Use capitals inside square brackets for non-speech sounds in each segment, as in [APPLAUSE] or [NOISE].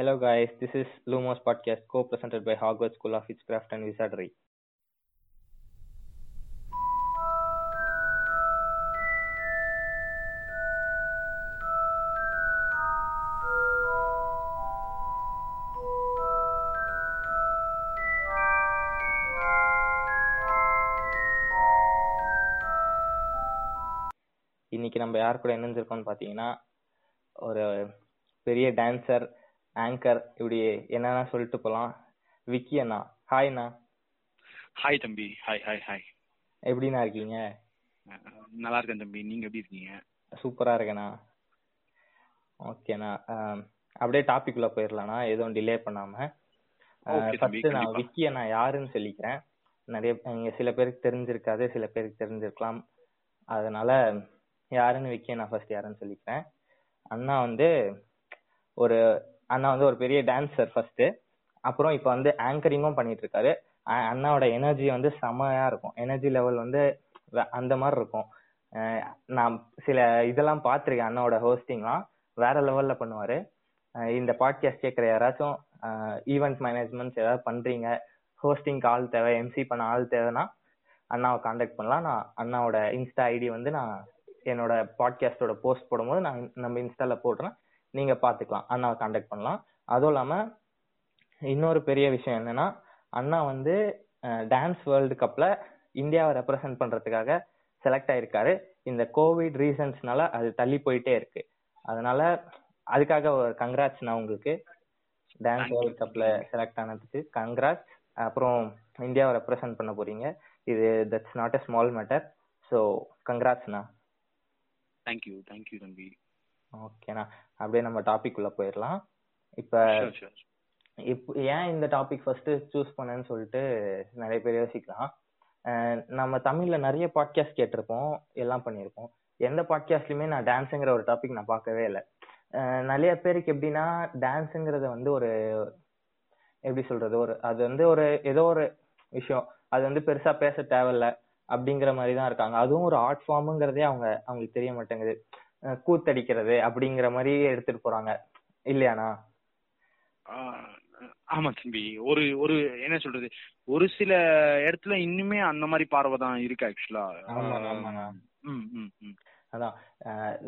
Hello guys, this is Lumos podcast co-presented by Hogwarts School of Witchcraft and Wizardry. இன்னைக்கு நம்ம யார் கூட இணைஞ்சிருக்கோம்னு பாத்தீங்கன்னா ஒரு பெரிய டான்சர் ஆங்கர் இப்படி என்னன்னா சொல்லிட்டு போலாம்? விக்கி அண்ணா ஹாய் அண்ணா. ஹாய் தம்பி ஹாய் ஹாய் ஹாய் எப்படிண்ணா இருக்கீங்க? நல்லா இருக்கேன் தம்பி நீங்க எப்படி இருக்கீங்க? சூப்பரா இருக்கேண்ணா. ஓகேண்ணா அப்படியே டாபிக் உள்ள போயிடலாம்ண்ணா எதுவும் டிலே பண்ணாம. ஃபர்ஸ்ட் நான் கண்டிப்பா. விக்கி அண்ணா யாருன்னு சொல்லிக்கிறேன். நிறைய இங்க சில பேருக்கு தெரிஞ்சிருக்காது சில பேருக்கு தெரிஞ்சிருக்கலாம். அதனால யாருன்னு விக்கி அண்ணா ஃபர்ஸ்ட் யாருன்னு சொல்லிக்கிறேன். அண்ணா வந்து ஒரு அண்ணா வந்து ஒரு பெரிய டான்சர் ஃபர்ஸ்ட் அப்புறம் இப்போ வந்து ஆங்கரிங்கும் பண்ணிட்டு இருக்காரு. அண்ணாவோட எனர்ஜி வந்து செமையா இருக்கும். எனர்ஜி லெவல் வந்து அந்த மாதிரி இருக்கும். நான் சில இதெல்லாம் பார்த்துருக்கேன் அண்ணாவோட ஹோஸ்டிங்லாம் வேற லெவல்ல பண்ணுவாரு. இந்த பாட்காஸ்ட் கேட்குற யாராச்சும் ஈவெண்ட் மேனேஜ்மெண்ட்ஸ் ஏதாவது பண்றீங்க ஹோஸ்டிங் ஆள் தேவை எம்சி பண்ண ஆள் தேவைன்னா அண்ணாவை காண்டாக்ட் பண்ணலாம். நான் அண்ணாவோட இன்ஸ்டா ஐடி வந்து நான் என்னோட பாட்காஸ்டோட போஸ்ட் போடும்போது நான் நம்ம இன்ஸ்டால போடுறேன். நீங்க பாத்துக்கலாம். அண்ணாவை காண்டாக்ட் பண்ணலாம். அதுவும் இல்லாம இன்னொரு பெரிய விஷயம் என்னன்னா அண்ணா வந்து டான்ஸ் வேர்ல்டு கப்ல இந்தியாவை ரெப்ரசென்ட் பண்றதுக்காக செலக்ட் ஆயிருக்காரு. இந்த கோவிட் ரீசன்ஸ்னால அது தள்ளி போயிட்டே இருக்கு. அதனால அதுக்காக ஒரு கங்க்ராட்ஸ் நான் உங்களுக்கு. டான்ஸ். வேர்ல்டு கப்ல செலக்ட் ஆனதுக்கு கங்க்ராட்ஸ் அப்புறம் இந்தியாவை ரெப்ரசென்ட் பண்ண போறீங்க. இது that's not a small matter so கங்க்ராட்ஸ்ண்ணா thank you thank you தம்பி. ஓகேண்ணா அப்படியே நம்ம டாபிக் உள்ள போயிடலாம். இப்ப இப்போ ஏன் இந்த டாபிக் ஃபர்ஸ்ட் சூஸ் பண்ணேன்னு சொல்லிட்டு நிறைய பேர் யோசிக்கலாம். அஹ் நம்ம தமிழ்ல நிறைய பாட்காஸ்ட் கேட்டிருப்போம் எல்லாம் பண்ணியிருப்போம். எந்த பாட்காஸ்ட்லயுமே நான் டான்ஸுங்கிற ஒரு டாபிக் நான் பார்க்கவே இல்லை. அஹ் நிறைய பேருக்கு எப்படின்னா டான்ஸுங்கிறத வந்து ஒரு எப்படி சொல்றது ஒரு அது வந்து ஒரு ஏதோ ஒரு விஷயம். அது வந்து பெருசா பேச தேவையில்ல அப்படிங்கிற மாதிரி தான் இருக்காங்க. அதுவும் ஒரு ஆர்ட் ஃபார்முங்கிறதே அவங்க அவங்களுக்கு தெரிய மாட்டேங்குது. கூத்தடிக்கிறது அப்படிங்கிற மாதிரி எடுத்துட்டு போறாங்க. இல்லையாண்ணா? ஆமா தம்பி. ஒரு ஒரு என்ன சொல்றது? ஒரு சில இடத்துல இன்னுமே அந்த மாதிரி பார்வை தான் இருக்கு ஆக்சுவலா அதான்.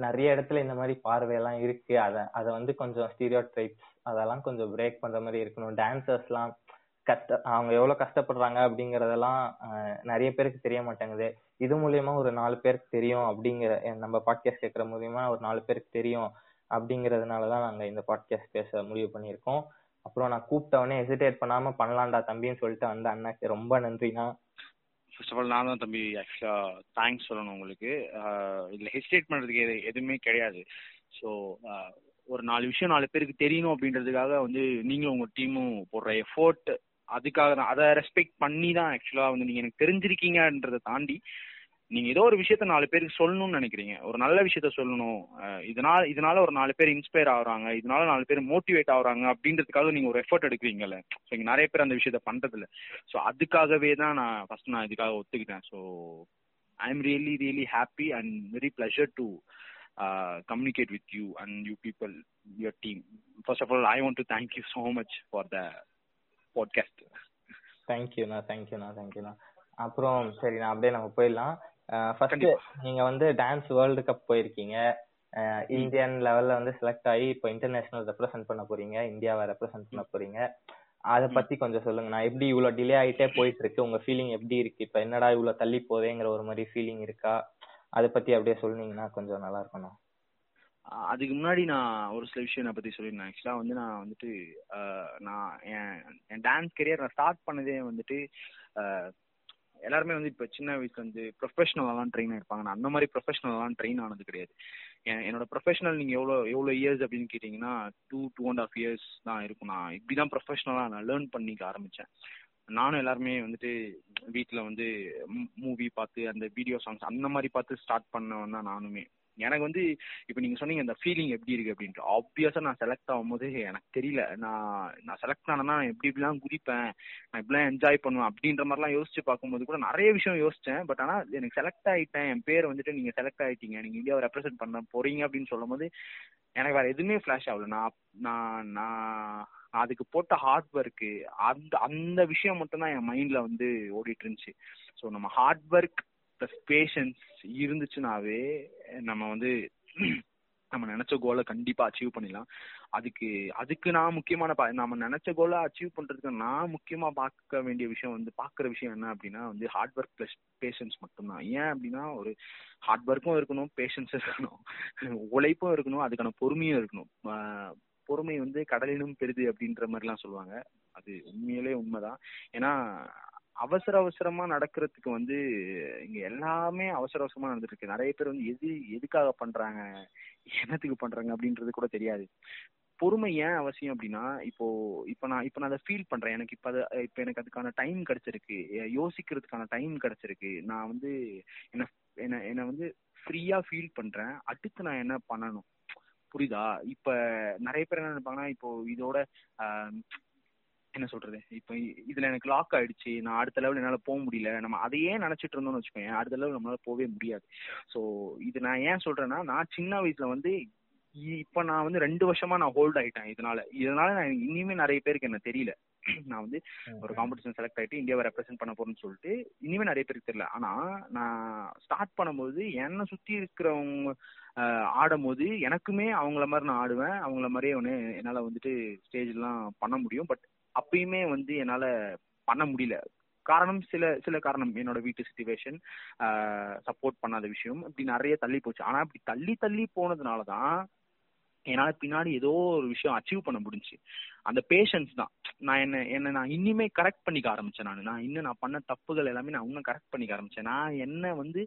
நிறைய இடத்துல இந்த மாதிரி பார்வையெல்லாம் இருக்கு. அத அத வந்து கொஞ்சம் ஸ்டீரியோ டைப்ஸ் அதெல்லாம் கொஞ்சம் பிரேக் பண்ற மாதிரி இருக்கணும். டான்சர்ஸ்லாம் கஷ்ட அவங்க எவ்வளவு கஷ்டப்படுறாங்க அப்படிங்கறதெல்லாம் நிறைய பேருக்கு தெரிய மாட்டேங்குது. இது மூலியமா ஒரு நாலு பேருக்கு தெரியும் அப்படிங்கிற நம்ம பாட்காஸ்ட் கேட்கற மூலியமா ஒரு நாலு பேருக்கு தெரியும் அப்படிங்கிறதுனாலதான் நாங்க இந்த பாட்காஸ்ட் பேச முடிவு பண்ணியிருக்கோம். அப்புறம் நான் கூப்பிட்டவனே ஹெசிடேட் பண்ணாம பண்ணலாம்டா தம்பின்னு சொல்லிட்டு வந்த அண்ணாக்கு ரொம்ப நன்றிண்ணா. ஃபர்ஸ்ட் ஆஃப் ஆல் நான் தான் தம்பி ஆக்சுவலா தேங்க்ஸ் சொல்லணும் உங்களுக்கு. இதில் இதுல ஹெசிடேட் பண்றதுக்கு எது எதுவுமே கிடையாது. ஸோ ஒரு நாலு விஷயம் நாலு பேருக்கு தெரியணும் அப்படின்றதுக்காக வந்து நீங்களும் உங்க டீமும் போடுற எஃபோர்ட் அதுக்காக தான் அதை ரெஸ்பெக்ட் பண்ணி தான் ஆக்சுவலா வந்து நீங்க எனக்கு தெரிஞ்சிருக்கீங்கன்றதை தாண்டி நீங்க ஏதோ ஒரு விஷயத்த நாலு பேருக்கு சொல்லணும்னு நினைக்கிறீங்க. ஒரு நல்ல விஷயத்த சொல்லணும். இதனால இதனால ஒரு நாலு பேர் இன்ஸ்பயர் ஆகுறாங்க. இதனால நாலு பேர் மோட்டிவேட் ஆகுறாங்க அப்படின்றதுக்காக நீங்க ஒரு எஃபர்ட் எடுக்கிறீங்கல்ல. ஸோ இங்க நிறைய பேர் அந்த விஷயத்த பண்றது இல்ல ஸோ அதுக்காகவே தான் நான் ஃபர்ஸ்ட் நான் இதுக்காக ஒத்துக்கிட்டேன். So I am really really happy and very pleasure to communicate with you and you people your team first of all I want to thank you so much for the podcast தேங்க்யூண்ணா தேங்க்யூண்ணா தேங்க்யூண்ணா அப்புறம் சரி நான் அப்படியே நம்ம போயிடலாம். First. நீங்க வந்து டான்ஸ் வேர்ல்டு கப் போயிருக்கீங்க. இந்தியன் லெவல்ல வந்து செலக்ட் ஆகி இப்போ இன்டர்நேஷனல் ரெப்ரசென்ட் பண்ண போறீங்க. இந்தியாவை ரெப்ரசென்ட் பண்ண போறீங்க. அத பத்தி கொஞ்சம் சொல்லுங்க. நான் எப்படி இவ்வளவு டிலே ஆயிட்டே போயிட்டு இருக்கு உங்க ஃபீலிங் எப்படி இருக்கு? இப்ப என்னடா இவ்வளவு தள்ளி போதேங்கிற ஒரு மாதிரி ஃபீலிங் இருக்கா? அத பத்தி அப்படியே சொன்னீங்கன்னா கொஞ்சம் நல்லா இருக்கணும் அதுக்கு முன்னாடி நான் ஒரு சில விஷயம் நான் பத்தி சொல்லியிருந்தேன். ஆக்சுவலா வந்து நான் வந்துட்டு நான் என் என் டான்ஸ் கெரியர் நான் ஸ்டார்ட் பண்ணதே வந்துட்டு எல்லாருமே வந்து இப்போ சின்ன வயசுல வந்து ப்ரொஃபஷனலாம் ட்ரெயின் ஆயிருப்பாங்க. நான் அந்த மாதிரி ப்ரொஃபஷனலாம் ட்ரெயின் ஆனது கிடையாது. என்னோட ப்ரொஃபஷனல் நீங்க எவ்வளோ எவ்வளோ இயர்ஸ் அப்படின்னு கேட்டிங்கன்னா two two and half years தான் இருக்கும். நான் இப்படி தான் ப்ரொஃபஷனலாக நான் லேர்ன் பண்ணிக்க ஆரம்பிச்சேன். நானும் எல்லாருமே வந்துட்டு வீட்டில் வந்து மூவி பார்த்து அந்த வீடியோ சாங்ஸ் அந்த மாதிரி பார்த்து ஸ்டார்ட் பண்ணவன் தான் நானுமே. எனக்கு வந்து இப்போ நீங்க சொன்னீங்க இந்த ஃபீலிங் எப்படி இருக்கு அப்படின்ட்டு. ஆப்வியஸா நான் செலக்ட் ஆகும்போது எனக்கு தெரியல. நான் நான் செலக்ட் ஆனேன்னா எப்படி இப்படிலாம் குதிப்பேன்? நான் இப்படிலாம் என்ஜாய் பண்ணுவேன் அப்படின்ற மாதிரிலாம் யோசிச்சு பார்க்கும்போது கூட நிறைய விஷயம் யோசிச்சேன். பட் ஆனா எனக்கு செலக்ட் ஆயிட்டேன். என் பேர் வந்துட்டு நீங்க செலக்ட் ஆயிட்டீங்க. நீங்க இந்தியாவை ரெப்ரசென்ட் பண்ண போறீங்க அப்படின்னு சொல்லும்போது எனக்கு வேற எதுவுமே ஃபிளாஷ் ஆகல. நான் நான் நான் அதுக்கு போட்ட ஹார்ட் ஒர்க்கு அந்த அந்த விஷயம் மட்டும் தான் என் மைண்ட்ல வந்து ஓடிட்டு இருந்துச்சு. ஸோ நம்ம ஹார்ட் ஒர்க் ப்ளஸ் பேஷன்ஸ் இருந்துச்சுனாவே நம்ம வந்து நம்ம நினைச்ச கோலை கண்டிப்பா அச்சீவ் பண்ணிடலாம். அதுக்கு அதுக்கு நான் முக்கியமான பா நம்ம நினைச்ச கோலை அச்சீவ் பண்றதுக்கு நான் முக்கியமா பார்க்க வேண்டிய விஷயம் வந்து பாக்குற விஷயம் என்ன அப்படின்னா வந்து ஹார்ட் ஒர்க் பிளஸ் பேஷன்ஸ் மட்டும்தான். ஏன் அப்படின்னா ஒரு ஹார்ட் ஒர்க்கும் இருக்கணும் பேஷன்ஸும் இருக்கணும். உழைப்பும் இருக்கணும் அதுக்கான பொறுமையும் இருக்கணும். பொறுமை வந்து கடலினும் பெருது அப்படின்ற மாதிரிலாம் சொல்லுவாங்க. அது உண்மையிலே உண்மைதான். ஏன்னா அவசர அவசரமா நடக்கிறதுக்கு வந்து இங்க எல்லாமே அவசர அவசரமா நடந்துட்டு இருக்கு நிறைய பேர் வந்து எது எதுக்காக பண்றாங்க? என்னத்துக்கு பண்றாங்க? அப்படின்றது கூட தெரியாது. பொறுமை ஏன் அவசியம் அப்படின்னா இப்போ இப்போ நான் இப்போ நான் அதை ஃபீல் பண்றேன். எனக்கு இப்போ அதை இப்போ எனக்கு அதுக்கான டைம் கிடைச்சிருக்கு. யோசிக்கிறதுக்கான டைம் கிடைச்சிருக்கு. நான் வந்து என்ன என்ன என்னை வந்து ஃப்ரீயா ஃபீல் பண்றேன். அடுத்து நான் என்ன பண்ணணும்? புரியுதா? இப்ப நிறைய பேர் என்ன நினைப்பாங்கன்னா இப்போ இதோட என்ன சொல்றது? இப்போ இதுல எனக்கு லாக் ஆயிடுச்சு. நான் அடுத்த லெவல் என்னால போக முடியல. நம்ம அதையே நினைச்சிட்டு இருந்தோம்னு வச்சுக்கோங்க அடுத்த லெவல் நம்மளால போகவே முடியாது. ஸோ இது நான் ஏன் சொல்றேன்னா நான் சின்ன வயசுல வந்து இப்ப நான் வந்து ரெண்டு வருஷமா நான் ஹோல்ட் ஆயிட்டேன் இதனால. இதனால நான் இனிமே நிறைய பேருக்கு என்ன தெரியல. [CLEARS THROAT] நான் வந்து ஒரு காம்படிஷன் செலக்ட் ஆயிட்டு இந்தியாவை ரெப்ரசென்ட் பண்ண போறேன்னு சொல்லிட்டு இனிமே நிறைய பேருக்கு தெரியல. ஆனா நான் ஸ்டார்ட் பண்ணும்போது என்னை சுத்தி இருக்கிறவங்க ஆடும் போது எனக்குமே அவங்கள மாதிரி நான் ஆடுவேன். அவங்கள மாதிரியே ஒன்று என்னால வந்துட்டு ஸ்டேஜ்லாம் பண்ண முடியும். பட் அப்பயுமே வந்து என்னால பண்ண முடியல. காரணம் சில சில காரணம். என்னோட வீட்டு சுச்சுவேஷன் சப்போர்ட் பண்ணாத விஷயம். இப்படி நிறைய தள்ளி போச்சு. ஆனா இப்படி தள்ளி தள்ளி போனதுனால தான் என்னால பின்னாடி ஏதோ ஒரு விஷயம் அச்சீவ் பண்ண முடிஞ்சு அந்த பேஷன்ஸ் தான். நான் என்ன என்ன நான் இன்னுமே கரெக்ட் பண்ணிக்க ஆரம்பிச்சேன் நான். நான் இன்னும் நான் பண்ண தப்புகள் எல்லாமே நான் இன்னும் கரெக்ட் பண்ணிக்க ஆரம்பிச்சேன். நான் என்ன வந்து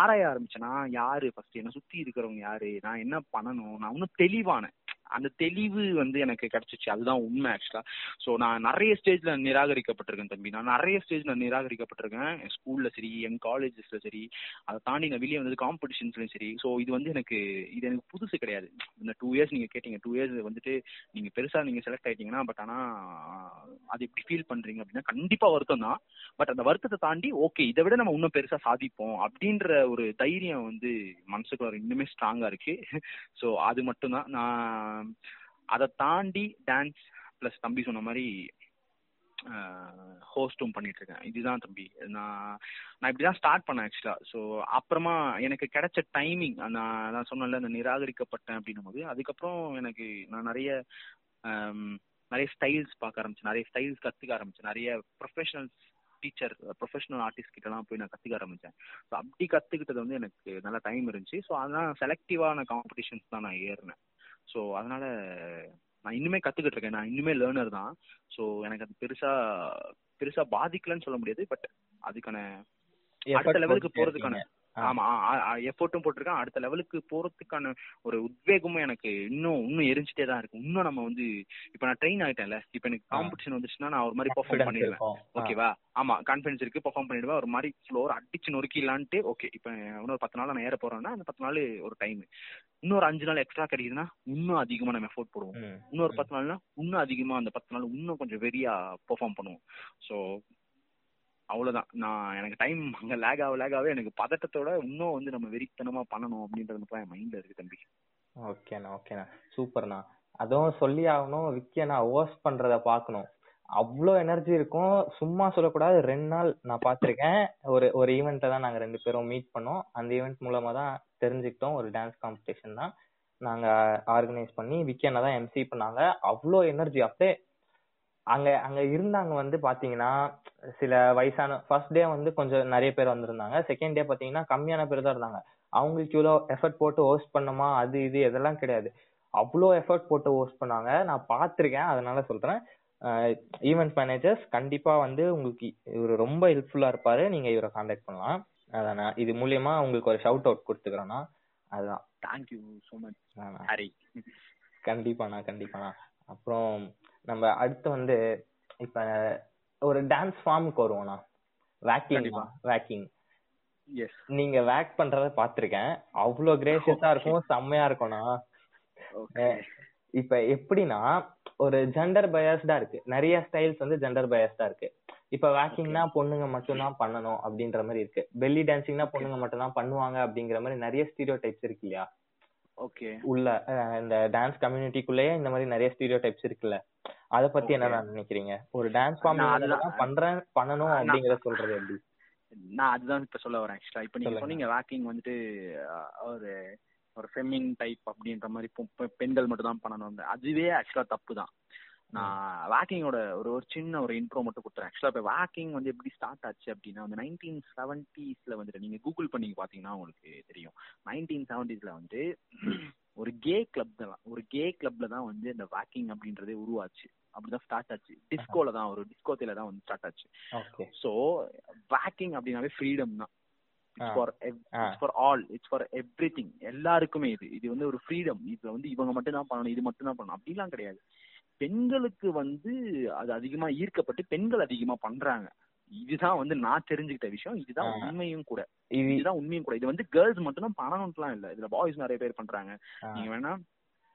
ஆராய ஆரம்பிச்சேன். நான் யாரு? ஃபர்ஸ்ட் என்ன சுத்தி இருக்கிறவங்க யாரு? நான் என்ன பண்ணணும்? நான் இன்னும் தெளிவானேன். அந்த தெளிவு வந்து எனக்கு கிடைச்சிச்சு. அதுதான் உண்மை ஆக்சுவலா ஸோ நான் நிறைய ஸ்டேஜ்ல நிராகரிக்கப்பட்டிருக்கேன் தம்பி. நான் நிறைய ஸ்டேஜ்ல நிராகரிக்கப்பட்டிருக்கேன். என் ஸ்கூல்ல சரி என் காலேஜஸ்ல சரி அதை தாண்டி நான் வெளியே வந்தது காம்படிஷன்ஸ்லயும் சரி. ஸோ இது வந்து எனக்கு இது எனக்கு புதுசு கிடையாது. இந்த டூ இயர்ஸ் நீங்க கேட்டீங்க டூ இயர்ஸ் வந்துட்டு நீங்க பெருசா நீங்க செலக்ட் ஆயிட்டீங்கன்னா பட் ஆனா அது எப்படி ஃபீல் பண்றீங்க அப்படின்னா கண்டிப்பா வருத்தம் தான். பட் அந்த வருத்தத்தை தாண்டி ஓகே இதை விட நம்ம இன்னும் பெருசா சாதிப்போம் அப்படின்ற ஒரு தைரியம் வந்து மனசுக்குள்ள இன்னுமே ஸ்ட்ராங்கா இருக்கு. ஸோ அது மட்டும்தான். நான் அதை தாண்டி டான்ஸ் ப்ளஸ் தம்பி சொன்ன மாதிரி ஹோஸ்டும் பண்ணிட்டு இருக்கேன். இதுதான் தம்பி. நான் நான் இப்படிதான் ஸ்டார்ட் பண்ணேன் ஆக்சுவலா ஸோ அப்புறமா எனக்கு கிடைச்ச டைமிங் நான் நான் சொன்னல அந்த நிராகரிக்கப்பட்டேன் அப்படின்னும் போது அதுக்கப்புறம் எனக்கு நான் நிறைய நிறைய ஸ்டைல்ஸ் பார்க்க ஆரம்பிச்சேன். நிறைய ஸ்டைல்ஸ் கற்றுக்க ஆரம்பிச்சேன். நிறைய ப்ரொஃபஷனல்ஸ் டீச்சர் ப்ரொஃபஷனல் ஆர்டிஸ்ட் கிட்டலாம் போய் நான் கற்றுக்க ஆரம்பித்தேன் ஸோ அப்படி கற்றுக்கிட்டது வந்து எனக்கு நல்ல டைம் இருந்துச்சு. ஸோ அதெல்லாம் செலக்டிவான காம்படிஷன்ஸ் தான் நான் ஏறினேன். ஸோ அதனால நான் இன்னுமே கற்றுக்கிட்டு இருக்கேன். நான் இன்னுமே லேர்னர் தான். ஸோ எனக்கு அது பெருசா பெருசா பாதிக்கலன்னு சொல்ல முடியாது. பட் அதுக்கான அடுத்த லெவலுக்கு போறதுக்கான ஆமா எஃபோர்ட்டும் போட்டிருக்கேன். அடுத்த லெவலுக்கு போறதுக்கான ஒரு உத்வேகமும் எனக்கு இன்னும் இன்னும் எரிஞ்சிட்டே தான் இருக்கு. இன்னும் நம்ம வந்து இப்ப நான் ட்ரெயின் ஆயிட்டேன்ல. இப்ப எனக்கு காம்படிஷன் வந்துச்சுன்னா நான் ஒரு மாதிரி பெர்ஃபார்ம் பண்ணிடுவேன். ஓகேவா ஆமா கான்பிடன்ஸ் இருக்கு பெர்ஃபார்ம் பண்ணிடுவேன். ஒரு மாதிரி ஃப்ளோர் அடிச்சு நொறுக்கிடலான்ட்டு ஓகே இப்ப இன்னொரு பத்து நாள் நான் ஏற போறேன்னா அந்த பத்து நாள் ஒரு டைம் இன்னொரு அஞ்சு நாள் எக்ஸ்ட்ரா கிடைக்குதுன்னா இன்னும் அதிகமா நம்ம எஃபோர்ட் போடுவோம். இன்னொரு பத்து நாள்னா இன்னும் அதிகமா அந்த பத்து நாள் இன்னும் கொஞ்சம் வெறியா பெர்ஃபார்ம் பண்ணுவோம். ஸோ அவ்வளவுதான். நான் எனக்கு டைம் அங்க லேக் ஆக லேக் ஆகவே எனக்கு பதட்டத்தோட இன்னும் வந்து நம்ம வெறித்தனமா பண்ணணும் அப்படின்றது மட்டும் என் மைண்ட்ல இருக்கு தம்பி. ஓகேண்ணா ஓகேண்ணா சூப்பர்ண்ணா அதுவும் சொல்லி ஆகணும் விக்கியண்ணா ஓஸ்ட் பண்றத பாக்கணும் அவ்வளோ எனர்ஜி இருக்கும். சும்மா சொல்லக்கூடாது. ரெண்டு நாள் நான் பார்த்துருக்கேன். ஒரு ஒரு ஈவெண்ட்டை தான் நாங்கள் ரெண்டு பேரும் மீட் பண்ணோம். அந்த ஈவெண்ட் மூலமா தான் தெரிஞ்சுக்கிட்டோம். ஒரு டான்ஸ் காம்படிஷன் தான். நாங்கள் ஆர்கனைஸ் பண்ணி விக்கியண்ணா தான் எம்சி பண்ணாங்க. அவ்வளோ எனர்ஜி அப்படியே அங்க அங்க இருந்தாங்க வந்து பாத்தீங்கன்னா சில வயசான ஃபர்ஸ்ட் டே வந்து கொஞ்சம் நிறைய பேர் வந்திருந்தாங்க. செகண்ட் டே பாத்தீங்கன்னா கம்மியான பேர் தான் இருந்தாங்க. அவங்களுக்கு இவ்வளோ எஃபர்ட் போட்டு ஹோஸ்ட் பண்ணுமா அது இது இதெல்லாம் கிடையாது. அவ்வளோ எஃபர்ட் போட்டு ஹோஸ்ட் பண்ணாங்க. நான் பார்த்துருக்கேன் அதனால சொல்றேன். ஈவெண்ட் மேனேஜர்ஸ் கண்டிப்பா வந்து உங்களுக்கு இவர் ரொம்ப ஹெல்ப்ஃபுல்லா இருப்பாரு. நீங்க இவரை கான்டாக்ட் பண்ணலாம். அதான் இது மூலியமா உங்களுக்கு ஒரு ஷவுட் அவுட் கொடுத்துக்கிறேன்னா அதுதான். Thank you so much Hari கண்டிப்பாண்ணா கண்டிப்பாண்ணா அப்புறம் நம்ம அடுத்து வந்து இப்ப ஒரு டான்ஸ் ஃபார்முக்கு வருவோம்ண்ணா. வேக்கிங் வேக்கிங் எஸ் நீங்க வேக் பண்றத பாத்திருக்கேன் அவ்வளவு கிரேசியஸா இருக்கும் செம்மையா இருக்கும்னா இப்ப எப்படின்னா ஒரு ஜெண்டர் பயாஸ்டா இருக்கு. நிறைய ஸ்டைல்ஸ் வந்து ஜெண்டர் பயாஸ்டா இருக்கு. இப்ப வேக்கிங்னா பொண்ணுங்க மட்டும் தான் பண்ணணும் அப்படின்ற மாதிரி இருக்கு. பெல்லி டான்சிங்னா பொண்ணுங்க மட்டும் தான் பண்ணுவாங்க அப்படிங்கிற மாதிரி நிறைய ஸ்டீரியோ டைப்ஸ் இருக்கு இல்லையா? உள்ள அஹ் இந்த டான்ஸ் கம்யூனிட்டிக்குள்ளேயே இந்த மாதிரி நிறைய ஸ்டீரியோ டைப்ஸ் இருக்குல்ல. அத பத்தி. என்ன நினைக்கிறீங்க? ஒரு டான்ஸ் ஃபார்ம் பண்றேன் பண்ணணும் நான் அப்படிங்கறத சொல்றது எப்படி? நான் அதுதான் இப்ப சொல்ல வரேன் ஆக்சுவலா இப்ப நீங்க. சொன்னீங்க வாக்கிங் வந்துட்டு ஒரு ஒரு ஃபெமின் டைப் அப்படின்ற மாதிரி பெண்கள் மட்டும் தான் பண்ணணும் அதுவே ஆக்சுவலா தப்பு தான் நான் வாக்கிங்கோட ஒரு ஒரு சின்ன ஒரு இன்ட்ரோ மட்டும் கொடுத்துறேன். ஆக்சுவலா இப்போ வாக்கிங் வந்து எப்படி ஸ்டார்ட் ஆச்சு அப்படின்னா வந்து நைன்டீன் செவன்டீஸ்ல வந்துட்டு நீங்க கூகுள் பண்ணி பாத்தீங்கன்னா உங்களுக்கு தெரியும். நைன்டீன் செவன்டீஸ்ல வந்து ஒரு கே கிளப் தான் ஒரு கே கிளப்ல தான் வந்து இந்த வாக்கிங் அப்படின்றதே உருவாச்சு. அப்படிதான் ஸ்டார்ட் ஆச்சு. டிஸ்கோல தான் ஒரு டிஸ்கோத்தில தான் வந்து ஸ்டார்ட் ஆச்சு. ஸோ வாக்கிங் அப்படின்னாவே ஃப்ரீடம் தான். For. For all it's for everything எல்லாருக்குமே இது. இது வந்து ஒரு ஃப்ரீடம் இதுல வந்து இவங்க மட்டும் தான் பண்ணணும் இது மட்டும் தான் பண்ணணும். அப்படிலாம் கிடையாது. பெண்களுக்கு வந்து அது அதிகமா ஈர்க்கப்பட்டு பெண்கள் அதிகமா பண்றாங்க. இதுதான் வந்து நான் தெரிஞ்சுக்கிட்ட விஷயம். இதுதான். உண்மையும் கூட. இது இதுதான் உண்மையும் கூட. இது வந்து கேர்ள்ஸ் மட்டும் தான் இல்ல. இதுல பாய்ஸ் நிறைய பேர் பண்றாங்க. நீங்க வேணா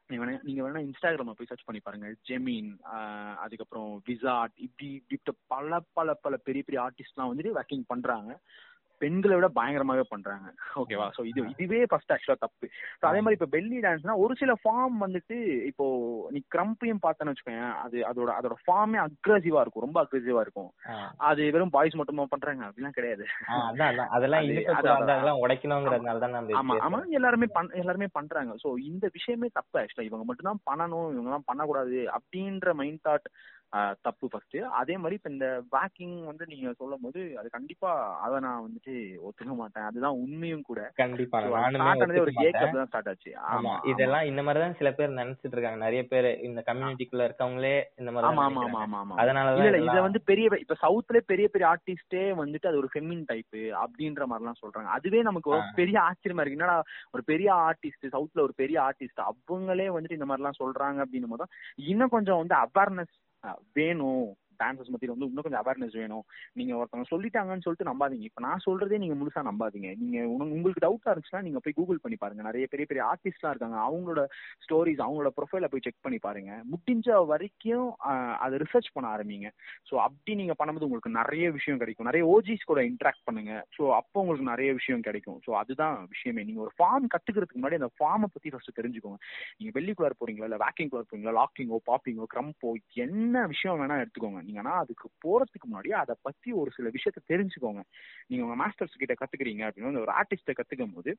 நீங்க வேணா நீங்க வேணா இன்ஸ்டாகிராம போய் சர்ச் பண்ணி பாருங்க. ஜெமீன் அதுக்கப்புறம் விசாட் இப்படி இப்படி பல பல பல பெரிய பெரிய ஆர்டிஸ்ட்லாம் வந்துட்டு ஒர்க்கிங் பண்றாங்க. பெண்களை விட பயங்கரமாவே பண்றாங்க. ஓகேவா சோ இது இதுவே ஃபர்ஸ்ட் ஆக்சுவலா தப்பு. அதே மாதிரி இப்ப பெல்லி டான்ஸ்னா ஒரு சில ஃபார்ம் வந்துட்டு இப்போ நீ கிரம்பையும் பார்த்தேன்னு வச்சுக்கோங்க அது அதோட அதோட ஃபார்மே அக்ரெசிவா இருக்கும். ரொம்ப அக்ரெசிவா இருக்கும். அது வெறும் பாய்ஸ் மட்டுமா பண்றாங்க. அப்படிலாம் கிடையாது. அதெல்லாம் உடைக்கணுங்கிறதுனால தான் ஆமா ஆமா. எல்லாருமே எல்லாருமே பண்றாங்க. சோ இந்த விஷயமே தப்பு ஆக்சுவலா இவங்க மட்டும் தான் பண்ணணும் இவங்க எல்லாம் பண்ணக்கூடாது அப்படின்ற மைண்ட் தாட் தப்பு ஃபர்ஸ்ட் அதே மாதிரி இப்ப இந்த பேக்கிங் வந்து நீங்க சொல்லும் போது அது கண்டிப்பா அதை நான் வந்துட்டு ஒத்துக்க மாட்டேன். அதுதான் உண்மையும் கூட. கண்டிப்பா ஒரு ஸ்டார்ட் ஆச்சு. ஆமா இதெல்லாம் இந்த மாதிரி தான் சில பேர் நினைச்சிட்டு இருக்காங்க. நிறைய பேர் இந்த கம்யூனிட்டிக்குள்ள இருக்கவங்களே இந்த மாதிரி ஆமா ஆமா ஆமா. ஆமா அதனால இல்ல இத வந்து பெரிய இப்ப சவுத்ல பெரிய பெரிய ஆர்டிஸ்டே வந்துட்டு அது ஒரு ஃபெமின் டைப் அப்படின்ற மாதிரி எல்லாம் சொல்றாங்க. அதுவே நமக்கு ஒரு. பெரிய ஆச்சரியமா இருக்கு. என்னடா ஒரு பெரிய ஆர்டிஸ்ட் சவுத்ல ஒரு பெரிய ஆர்டிஸ்ட் அவங்களே வந்துட்டு இந்த மாதிரி எல்லாம் சொல்றாங்க அப்படின்னும் போது இன்னும் கொஞ்சம் வந்து அவேர்னஸ் வேணும் டான்சர்ஸ் மத்தியில வந்து இன்னும் கொஞ்சம் அவேர்னஸ் வேணும். நீங்க ஒருத்தவங்க சொல்லிட்டாங்கன்னு சொல்லிட்டு நம்பாதீங்க. இப்ப நான் சொல்றதே நீங்க முழுசா நம்பாதீங்க. நீங்க உங்களுக்கு டவுட்டா இருந்துச்சுன்னா நீங்க போய் கூகுள் பண்ணி பாருங்க. நிறைய பெரிய பெரிய ஆர்டிஸ்ட்லாம் இருக்காங்க. அவங்களோட ஸ்டோரிஸ் அவங்களோட ப்ரொஃபைல போய் செக் பண்ணி பாருங்க. முடிஞ்ச வரைக்கும் அதை ரிசர்ச் பண்ண ஆரம்பிங்க. ஸோ அப்படி நீங்க பண்ணும்போது உங்களுக்கு நிறைய விஷயம் கிடைக்கும். நிறைய ஓஜிஸ் கூட இன்ட்ராக்ட் பண்ணுங்க. ஸோ அப்போ உங்களுக்கு நிறைய விஷயம் கிடைக்கும். ஸோ அதுதான் விஷயமே. நீங்க ஒரு ஃபார்ம் கத்துக்கிறதுக்கு முன்னாடி அந்த ஃபார்மை பத்தி ஃபர்ஸ்ட் தெரிஞ்சுக்கோங்க. நீங்க வெள்ளிக்குள்ளார் போறீங்களா? இல்ல வேக்கிங் குளர் போறீங்களா? லாக்கிங்கோ பாப்பிங்கோ கிரம்போ என்ன விஷயம் வேணா எடுத்துக்கோங்க. நீங்க அதுக்கு போறதுக்கு முன்னாடி அதை பத்தி ஒரு சில விஷயத்த தெரிஞ்சுக்கோங்க. நீங்க உங்க மாஸ்டர்ஸ் கிட்ட கத்துக்கிறீங்க அப்படின்னு ஒரு ஆர்டிஸ்ட கத்துக்கும் போது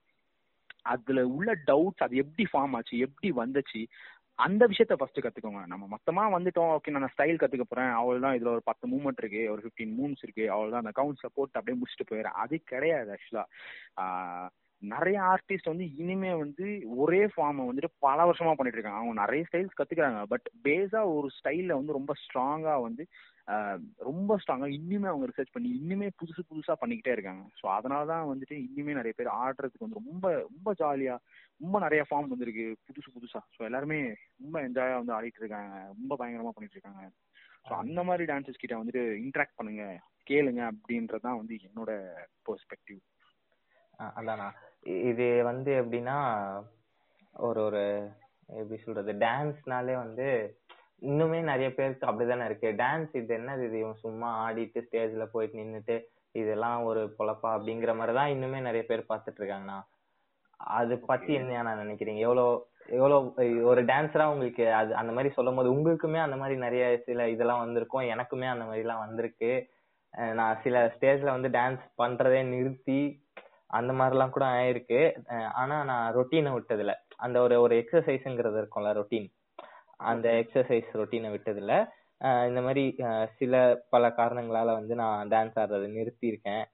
அதுல உள்ள டவுட்ஸ் அது எப்படி ஃபார்ம் ஆச்சு எப்படி வந்துச்சு அந்த விஷயத்த ஃபர்ஸ்ட் கத்துக்கோங்க. நம்ம மொத்தமா வந்துட்டோம் ஓகே நான் ஸ்டைல் கத்துக்க போறேன் அவ்வளவுதான் இதுல ஒரு பத்து மூவ்மெண்ட் இருக்கு ஒரு 15 மூவ்ஸ் இருக்கு அவ்வளவுதான் அந்த கவுண்ட்ஸ்ல போட்டு அப்படியே முடிச்சுட்டு போயிடுறேன். அது கிடையாது ஆக்சுவலா நிறைய ஆர்டிஸ்ட் வந்து இனிமே வந்து ஒரே ஃபார்மை வந்துட்டு பல வருஷமா பண்ணிட்டு இருக்காங்க. அவங்க நிறைய ஸ்டைல்ஸ் கத்துக்கிறாங்க. பட் பேஸா ஒரு ஸ்டைல்ல வந்து ரொம்ப ஸ்ட்ராங்கா வந்து ரொம்ப ஸ்ட்ராங்கா இன்னுமே அவங்க ரிசர்ச் பண்ணி இன்னுமே புதுசு புதுசா பண்ணிக்கிட்டே இருக்காங்க. ஸோ அதனால தான் வந்துட்டு இன்னுமே நிறைய பேர் ஆடுறதுக்கு வந்து ரொம்ப ரொம்ப ஜாலியா ரொம்ப நிறைய ஃபார்ம் வந்திருக்கு புதுசு புதுசா. ஸோ எல்லாருமே ரொம்ப என்ஜாயா வந்து ஆடிட்டு இருக்காங்க. ரொம்ப பயங்கரமா பண்ணிட்டு இருக்காங்க. ஸோ அந்த மாதிரி டான்சர்ஸ் கிட்ட வந்துட்டு இன்ட்ராக்ட் பண்ணுங்க கேளுங்க அப்படின்றது தான் வந்து என்னோட பெர்ஸ்பெக்டிவ் அதானா? இது வந்து எப்படின்னா ஒரு ஒரு எப்படி சொல்றது டான்ஸ்னாலே வந்து இன்னுமே நிறைய பேருக்கு அப்படிதானே இருக்கு. டான்ஸ் இது என்னது? இது இவன் சும்மா ஆடிட்டு ஸ்டேஜ்ல போயிட்டு நின்னுட்டு இதெல்லாம் ஒரு பொழப்பா அப்படிங்கிற மாதிரி தான் இன்னுமே நிறைய பேர் பார்த்துட்டு இருக்காங்கண்ணா. அது பத்தி என்ன நான் நினைக்கிறீங்க? எவ்வளோ எவ்வளோ ஒரு டான்ஸரா உங்களுக்கு அது அந்த மாதிரி சொல்லும் போது உங்களுக்குமே அந்த மாதிரி நிறைய சில இதெல்லாம் வந்திருக்கும். எனக்குமே அந்த மாதிரி எல்லாம் வந்திருக்கு நான் சில ஸ்டேஜ்ல வந்து டான்ஸ் பண்றதே நிறுத்தி அந்த மாதிரிலாம் கூட ஆயிருக்கு. ஆனா நான் ரொட்டீனை விட்டதில்ல. அந்த ஒரு ஒரு எக்ஸசைஸ்ங்கிறது இருக்கும்ல ரொட்டீன் அந்த எக்ஸசைஸ் ரொட்டீனை விட்டதில்ல. இந்த மாதிரி சில பல காரணங்களால வந்து நான் டான்ஸ் ஆடுறதை நிறுத்தி இருக்கேன்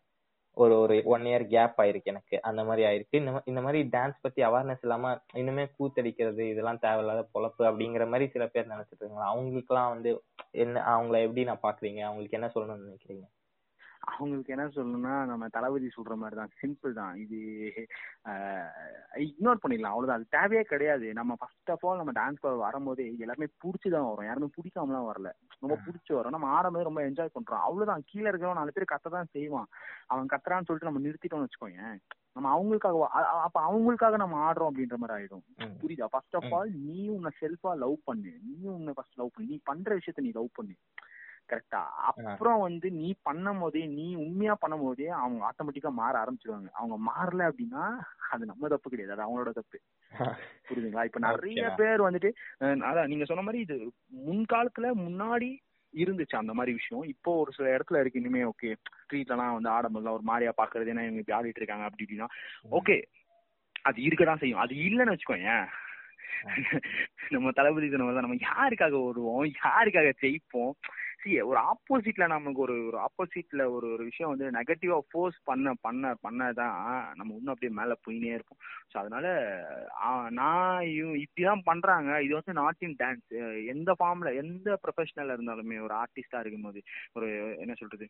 ஒரு ஒரு ஒன் இயர் கேப் ஆயிருக்கு எனக்கு. அந்த மாதிரி ஆயிருக்கு. இந்த இந்த மாதிரி டான்ஸ் பத்தி அவேர்னஸ் இல்லாம இன்னுமே கூத்தடிக்கிறது இதெல்லாம் தேவையில்லாத பொழப்பு அப்படிங்கிற மாதிரி சில பேர் நினைச்சிட்டு இருக்காங்க. அவங்களுக்குலாம் வந்து என்ன அவங்கள எப்படி நான் பாக்குறீங்க அவங்களுக்கு என்ன சொல்லணும்னு நினைக்கிறீங்க? அவங்களுக்கு என்ன சொல்லணும்னா நம்ம தளபதி சொல்ற மாதிரி தான் சிம்பிள் தான். இது இக்னோர் பண்ணிடலாம். அவ்வளவுதான். அது தேவையே கிடையாது. நம்ம ஃபர்ஸ்ட் ஆஃப் ஆல் நம்ம டான்ஸ் வரும்போதே எல்லாருமே பிடிச்சி தான் வரும். யாருமே பிடிக்காமலாம் வரல. ரொம்ப பிடிச்சி வரும். நம்ம ஆடும்போது ரொம்ப என்ஜாய் பண்றோம். அவ்வளவுதான். கீழே இருக்கிறவன் நாலு பேர் கத்த தான் செய்வான். அவன் கத்துறான்னு சொல்லிட்டு நம்ம நிறுத்திட்டோம்னு வச்சுக்கோங்க நம்ம அவங்களுக்காக அப்ப அவங்களுக்காக நம்ம ஆடுறோம் அப்படின்ற மாதிரி ஆயிடும். புரியுதா? ஃபர்ஸ்ட் ஆஃப் ஆல் நீ உன்னை செல்ஃபா லவ் பண்ணு. நீ உன்னை ஃபர்ஸ்ட் லவ் பண்ணு. நீ பண்ற விஷயத்த நீ லவ் பண்ணு. கரெக்டா அப்புறம் வந்து நீ பண்ணும் போதே நீ உண்மையா பண்ணும் போதே அவங்க ஆட்டோமேட்டிக்கா மாற ஆரம்பிச்சிருவாங்க. அவங்க மாறல அப்படின்னா அது நம்ம தப்பு கிடையாது. அது அவங்களோட தப்பு. [LAUGHS] புரியுதுங்களா? இப்ப நிறைய பேர் வந்துட்டு அதான் நீங்க சொன்ன மாதிரி இது முன்காலத்துல முன்னாடி இருந்துச்சு அந்த மாதிரி விஷயம். இப்போ ஒரு சில இடத்துல இருக்கு. இனிமே ஓகே ஸ்ட்ரீட்லாம் வந்து ஆடும்போதுலாம் ஒரு மாதிரியா பாக்குறது. ஏன்னா இவங்க இப்படி ஆடிட்டு இருக்காங்க அப்படி இப்படின்னா. ஓகே அது இருக்கதான் செய்யும். அது இல்லைன்னு வச்சுக்கோங்க நம்ம தளபதி சொன்ன நம்ம யாருக்காக ஓடுவோம்? யாருக்காக ஜெயிப்போம்? சி ஒரு ஆப்போசிட்ல நமக்கு ஒரு ஒரு ஆப்போசிட்ல ஒரு ஒரு விஷயம் வந்து நெகட்டிவா ஃபோர்ஸ் பண்ண பண்ண பண்ணதான் நம்ம இன்னும் அப்படியே மேல போயினே இருப்போம். ஸோ அதனால நான் இப்படிதான் பண்றாங்க. இது வந்து நாட் இன் டான்ஸ் எந்த ஃபார்ம்ல எந்த ப்ரொஃபஷனல் இருந்தாலுமே ஒரு ஆர்டிஸ்டா இருக்கும்போது ஒரு என்ன சொல்றது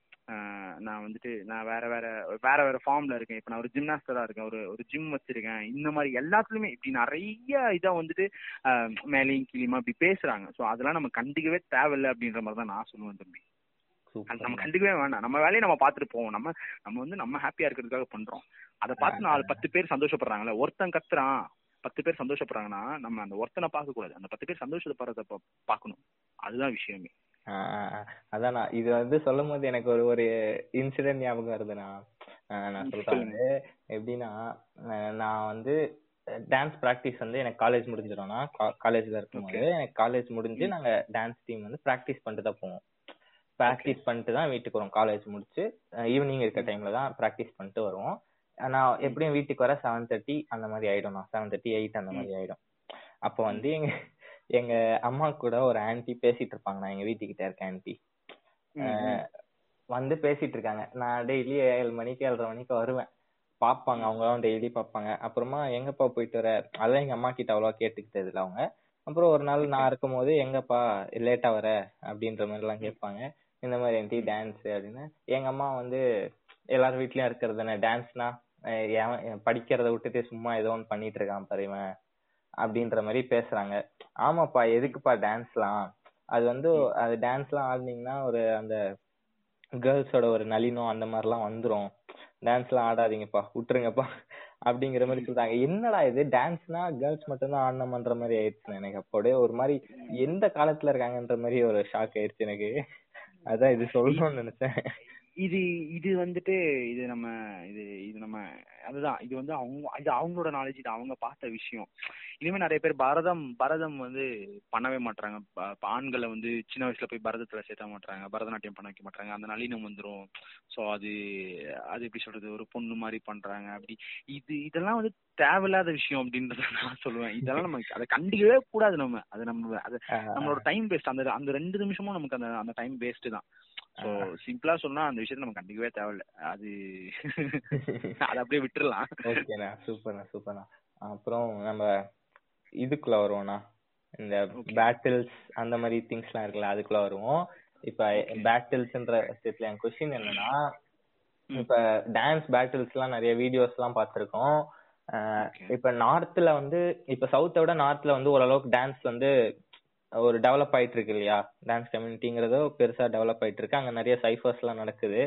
நான் வந்துட்டு நான் வேற வேற வேற வேற ஃபார்ம்ல இருக்கேன். இப்போ நான் ஒரு ஜிம்னாஸ்டரா இருக்கேன். ஒரு ஒரு ஜிம் வச்சிருக்கேன். இந்த மாதிரி எல்லாத்துலயுமே இப்படி நிறைய இதை வந்துட்டு மேலேயும் கீழியுமா இப்படி பேசுறாங்க. ஸோ அதெல்லாம் நம்ம கண்டிக்கவே தேவையில்லை அப்படின்ற மாதிரி தான் நான் சொல்லுவேன். தம்பி. நம்ம கண்டுக்கவே வேண்டாம் நம்ம வேலையை நம்ம பார்த்துட்டு போவோம். நம்ம நம்ம வந்து நம்ம ஹாப்பியா இருக்கிறதுக்காக பண்றோம். அதை பார்த்து நாலு பத்து பேர் சந்தோஷப்படுறாங்கல்ல. ஒருத்தன் கத்துறான் பத்து பேர் சந்தோஷப்படுறாங்கன்னா நம்ம அந்த ஒருத்தனை பார்க்க கூடாது அந்த பத்து பேர் சந்தோஷப்படுறத பார்க்கணும். அதுதான் விஷயமே. அதான் இது வந்து சொல்லும் போது எனக்கு ஒரு ஒரு இன்சிடென்ட் ஞாபகம் வருதுண்ணா. நான் சொல்றேன். எப்படின்னா நான் வந்து டான்ஸ் ப்ராக்டிஸ் வந்து எனக்கு காலேஜ் முடிஞ்சிடும்னா காலேஜ்ல இருக்கும்போது எனக்கு காலேஜ் முடிஞ்சு நாங்க டான்ஸ் டீம் வந்து ப்ராக்டிஸ் பண்ணிட்டு தான் போவோம். ப்ராக்டிஸ் பண்ணிட்டு தான் வீட்டுக்கு வரோம். காலேஜ் முடிச்சு ஈவினிங் இருக்க டைம்ல தான் ப்ராக்டிஸ் பண்ணிட்டு வருவோம். நான் எப்படியும் வீட்டுக்கு வர செவன் தேர்ட்டி அந்த மாதிரி ஆயிடும். நான் செவன் தேர்ட்டி எயிட் அந்த மாதிரி ஆயிடும். அப்போ வந்து எங்க எங்க அம்மா கூட ஒரு ஆன்டி பேசிட்டு இருப்பாங்க. நான் எங்க வீட்டுக்கிட்ட இருக்க ஆன்டி வந்து பேசிட்டு இருக்காங்க. நான் டெய்லி ஏழு மணிக்கு ஏழரை மணிக்கு வருவேன். பாப்பாங்க அவங்களும் டெய்லி பார்ப்பாங்க. அப்புறமா எங்கப்பா போயிட்டு வர? அதான் எங்க அம்மா கிட்ட அவ்வளவா கேட்டுக்கிட்டது இல்லை அவங்க. அப்புறம் ஒரு நாள் நான் இருக்கும் போது எங்கப்பா லேட்டா வர? அப்படின்ற மாதிரி எல்லாம் கேட்பாங்க. இந்த மாதிரி என்டி டான்ஸ் அப்படின்னு. எங்க அம்மா வந்து எல்லாரும் வீட்லயும் இருக்கிறது தானே. டான்ஸ்னா படிக்கிறத விட்டுட்டு சும்மா ஏதோ ஒன்று பண்ணிட்டு இருக்கான் பரிவன் அப்படின்ற மாதிரி பேசுறாங்க. ஆமாப்பா எதுக்குப்பா டான்ஸ்லாம் அது வந்து அது டான்ஸ்லாம் ஆடினீங்கன்னா ஒரு அந்த கேர்ள்ஸோட ஒரு நளினம் அந்த மாதிரிலாம் வந்துரும். டான்ஸ்லாம் ஆடாதீங்கப்பா விட்டுருங்கப்பா அப்படிங்கிற மாதிரி சொல்றாங்க. என்னடா இது? டான்ஸ்னா கேர்ள்ஸ் மட்டும்தான் ஆடணும்ன்ற மாதிரி ஆயிடுச்சு எனக்கு. அப்போடே ஒரு மாதிரி எந்த காலத்துல இருக்காங்கன்ற மாதிரி ஒரு ஷாக் ஆயிடுச்சு எனக்கு. அதான் இது சொல்லணும்னு நினைச்சேன். இது இது வந்துட்டு இது நம்ம இது இது நம்ம அதுதான். இது வந்து அவங்க இது அவங்களோட நாலேஜ் இது அவங்க பார்த்த விஷயம். இனிமே நிறைய பேர் பரதம் பரதம் வந்து பண்ணவே மாட்டாங்க ஆண்களை வந்து சின்ன வயசுல போய் பரதத்துல சேர்த்த மாட்டாங்க பரதநாட்டியம் பண்ண வைக்க மாட்டாங்க அந்த நளினம் வந்துடும் ஸோ அது அது எப்படி சொல்றது? ஒரு பொண்ணு மாதிரி பண்றாங்க. அப்படி இது இதெல்லாம் வந்து தேவையில்லாத விஷயம் அப்படின்றத [LAUGHS] நான் சொல்லுவேன். இதெல்லாம் நம்ம அதை கண்டிக்கவே கூடாது நம்ம. அது நம்ம அது நம்மளோட டைம் வேஸ்ட் அந்த அந்த ரெண்டு நிமிஷமும் நமக்கு அந்த அந்த டைம் வேஸ்ட் தான். ஸோ சிம்பிளா சொன்னா அந்த விஷயத்த நம்ம கண்டிக்கவே தேவையில்ல. அது [LAUGHS] அதை அப்படியே விட்டுறலாம். ஓகேண்ணா. சூப்பர்ண்ணா சூப்பர்ண்ணா. அப்புறம் நம்ம இதுக்குள்ள வருவோம்ண்ணா. இந்த பேட்டில்ஸ் அந்த மாதிரி திங்ஸ்லாம் இருக்குல்ல அதுக்குள்ள வருவோம். இப்ப பேட்டில்ஸ்ன்ற விஷயத்துல என் கொஸ்டின் என்னன்னா இப்ப டான்ஸ் பேட்டில்ஸ் எல்லாம் நிறைய வீடியோஸ் எல்லாம் பார்த்திருக்கோம் இப்ப நார்த்ல வந்து இப்ப சவுத்தை விட நார்த்ல வந்து ஓரளவுக்கு டான்ஸ் வந்து ஒரு டெவலப் ஆயிட்டு இருக்கு இல்லையா டான்ஸ் கம்யூனிட்டிங்கிறதோ பெருசா டெவலப் ஆயிட்டு இருக்கு அங்க நிறைய சைஃபர்ஸ் எல்லாம் நடக்குது.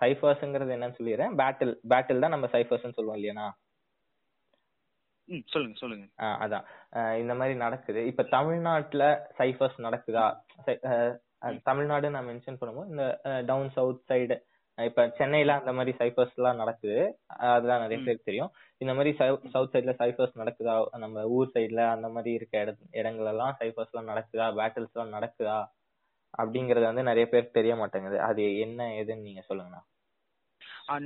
சைஃபர்ஸ்ங்கிறது என்னன்னு சொல்லிடுறேன். பேட்டில் பேட்டில் தான் நம்ம சைஃபர்ஸ் சொல்லுவோம் இல்லையா? சொல்லுங்க சொல்லுங்க. அதான். இந்த மாதிரி நடக்குது. இப்ப தமிழ்நாட்டுல சைஃபர்ஸ் நடக்குதா? தமிழ்நாடு நான் மென்ஷன் பண்ணும்போது இந்த டவுன் சவுத் சைடு இப்ப சென்னையில அந்த மாதிரி சைஃபர்ஸ் எல்லாம் நடக்குது. அதெல்லாம் நிறைய பேருக்கு தெரியும். இந்த மாதிரி சவுத் சைட்ல சைஃபர்ஸ் நடக்குதா? நம்ம ஊர் சைட்ல அந்த மாதிரி இருக்க இட இடங்கள் எல்லாம் சைஃபர்ஸ் எல்லாம் நடக்குதா? பேட்டில்ஸ் எல்லாம் நடக்குதா? அப்படிங்கறது வந்து நிறைய பேருக்கு தெரிய மாட்டேங்குது. அது என்ன ஏதுன்னு நீங்க சொல்லுங்கண்ணா.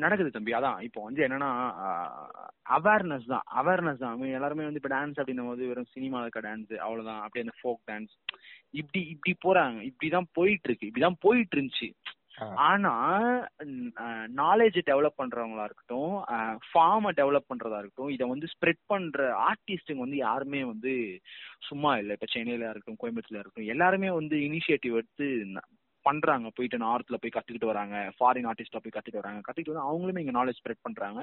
நடக்குது தம்பி. அதான் இப்போ வந்து என்னன்னா அவேர்னஸ் தான். அவேர்னஸ் தான். எல்லாருமே வந்து இப்போ டான்ஸ் அப்படின்னும் போது வெறும் சினிமா இருக்க டான்ஸ் அவ்வளவுதான். அப்படியே அந்த ஃபோக் டான்ஸ் இப்படி இப்படி போறாங்க. இப்படிதான் போயிட்டு இருக்கு. இப்படிதான் போயிட்டு இருந்துச்சு. ஆனா நாலேஜ் டெவலப் பண்றவங்களா இருக்கட்டும் ஃபார்மை டெவலப் பண்றதா இருக்கட்டும் இதை வந்து ஸ்ப்ரெட் பண்ற ஆர்டிஸ்டுங்க வந்து யாருமே வந்து சும்மா இல்லை. இப்ப சென்னையில இருக்கட்டும் கோயம்புத்தூர்ல இருக்கட்டும் எல்லாருமே வந்து இனிஷியேட்டிவ் எடுத்து பண்றாங்க. போயிட்டு நார்த்ல போய் கத்துக்கிட்டு வராங்க. ஃபாரின் ஆர்டிஸ்டா போய் கத்துட்டு வராங்க. கத்துக்கிட்டு வந்து அவங்களுமே இங்க நாலேஜ் ஸ்ப்ரெட் பண்றாங்க.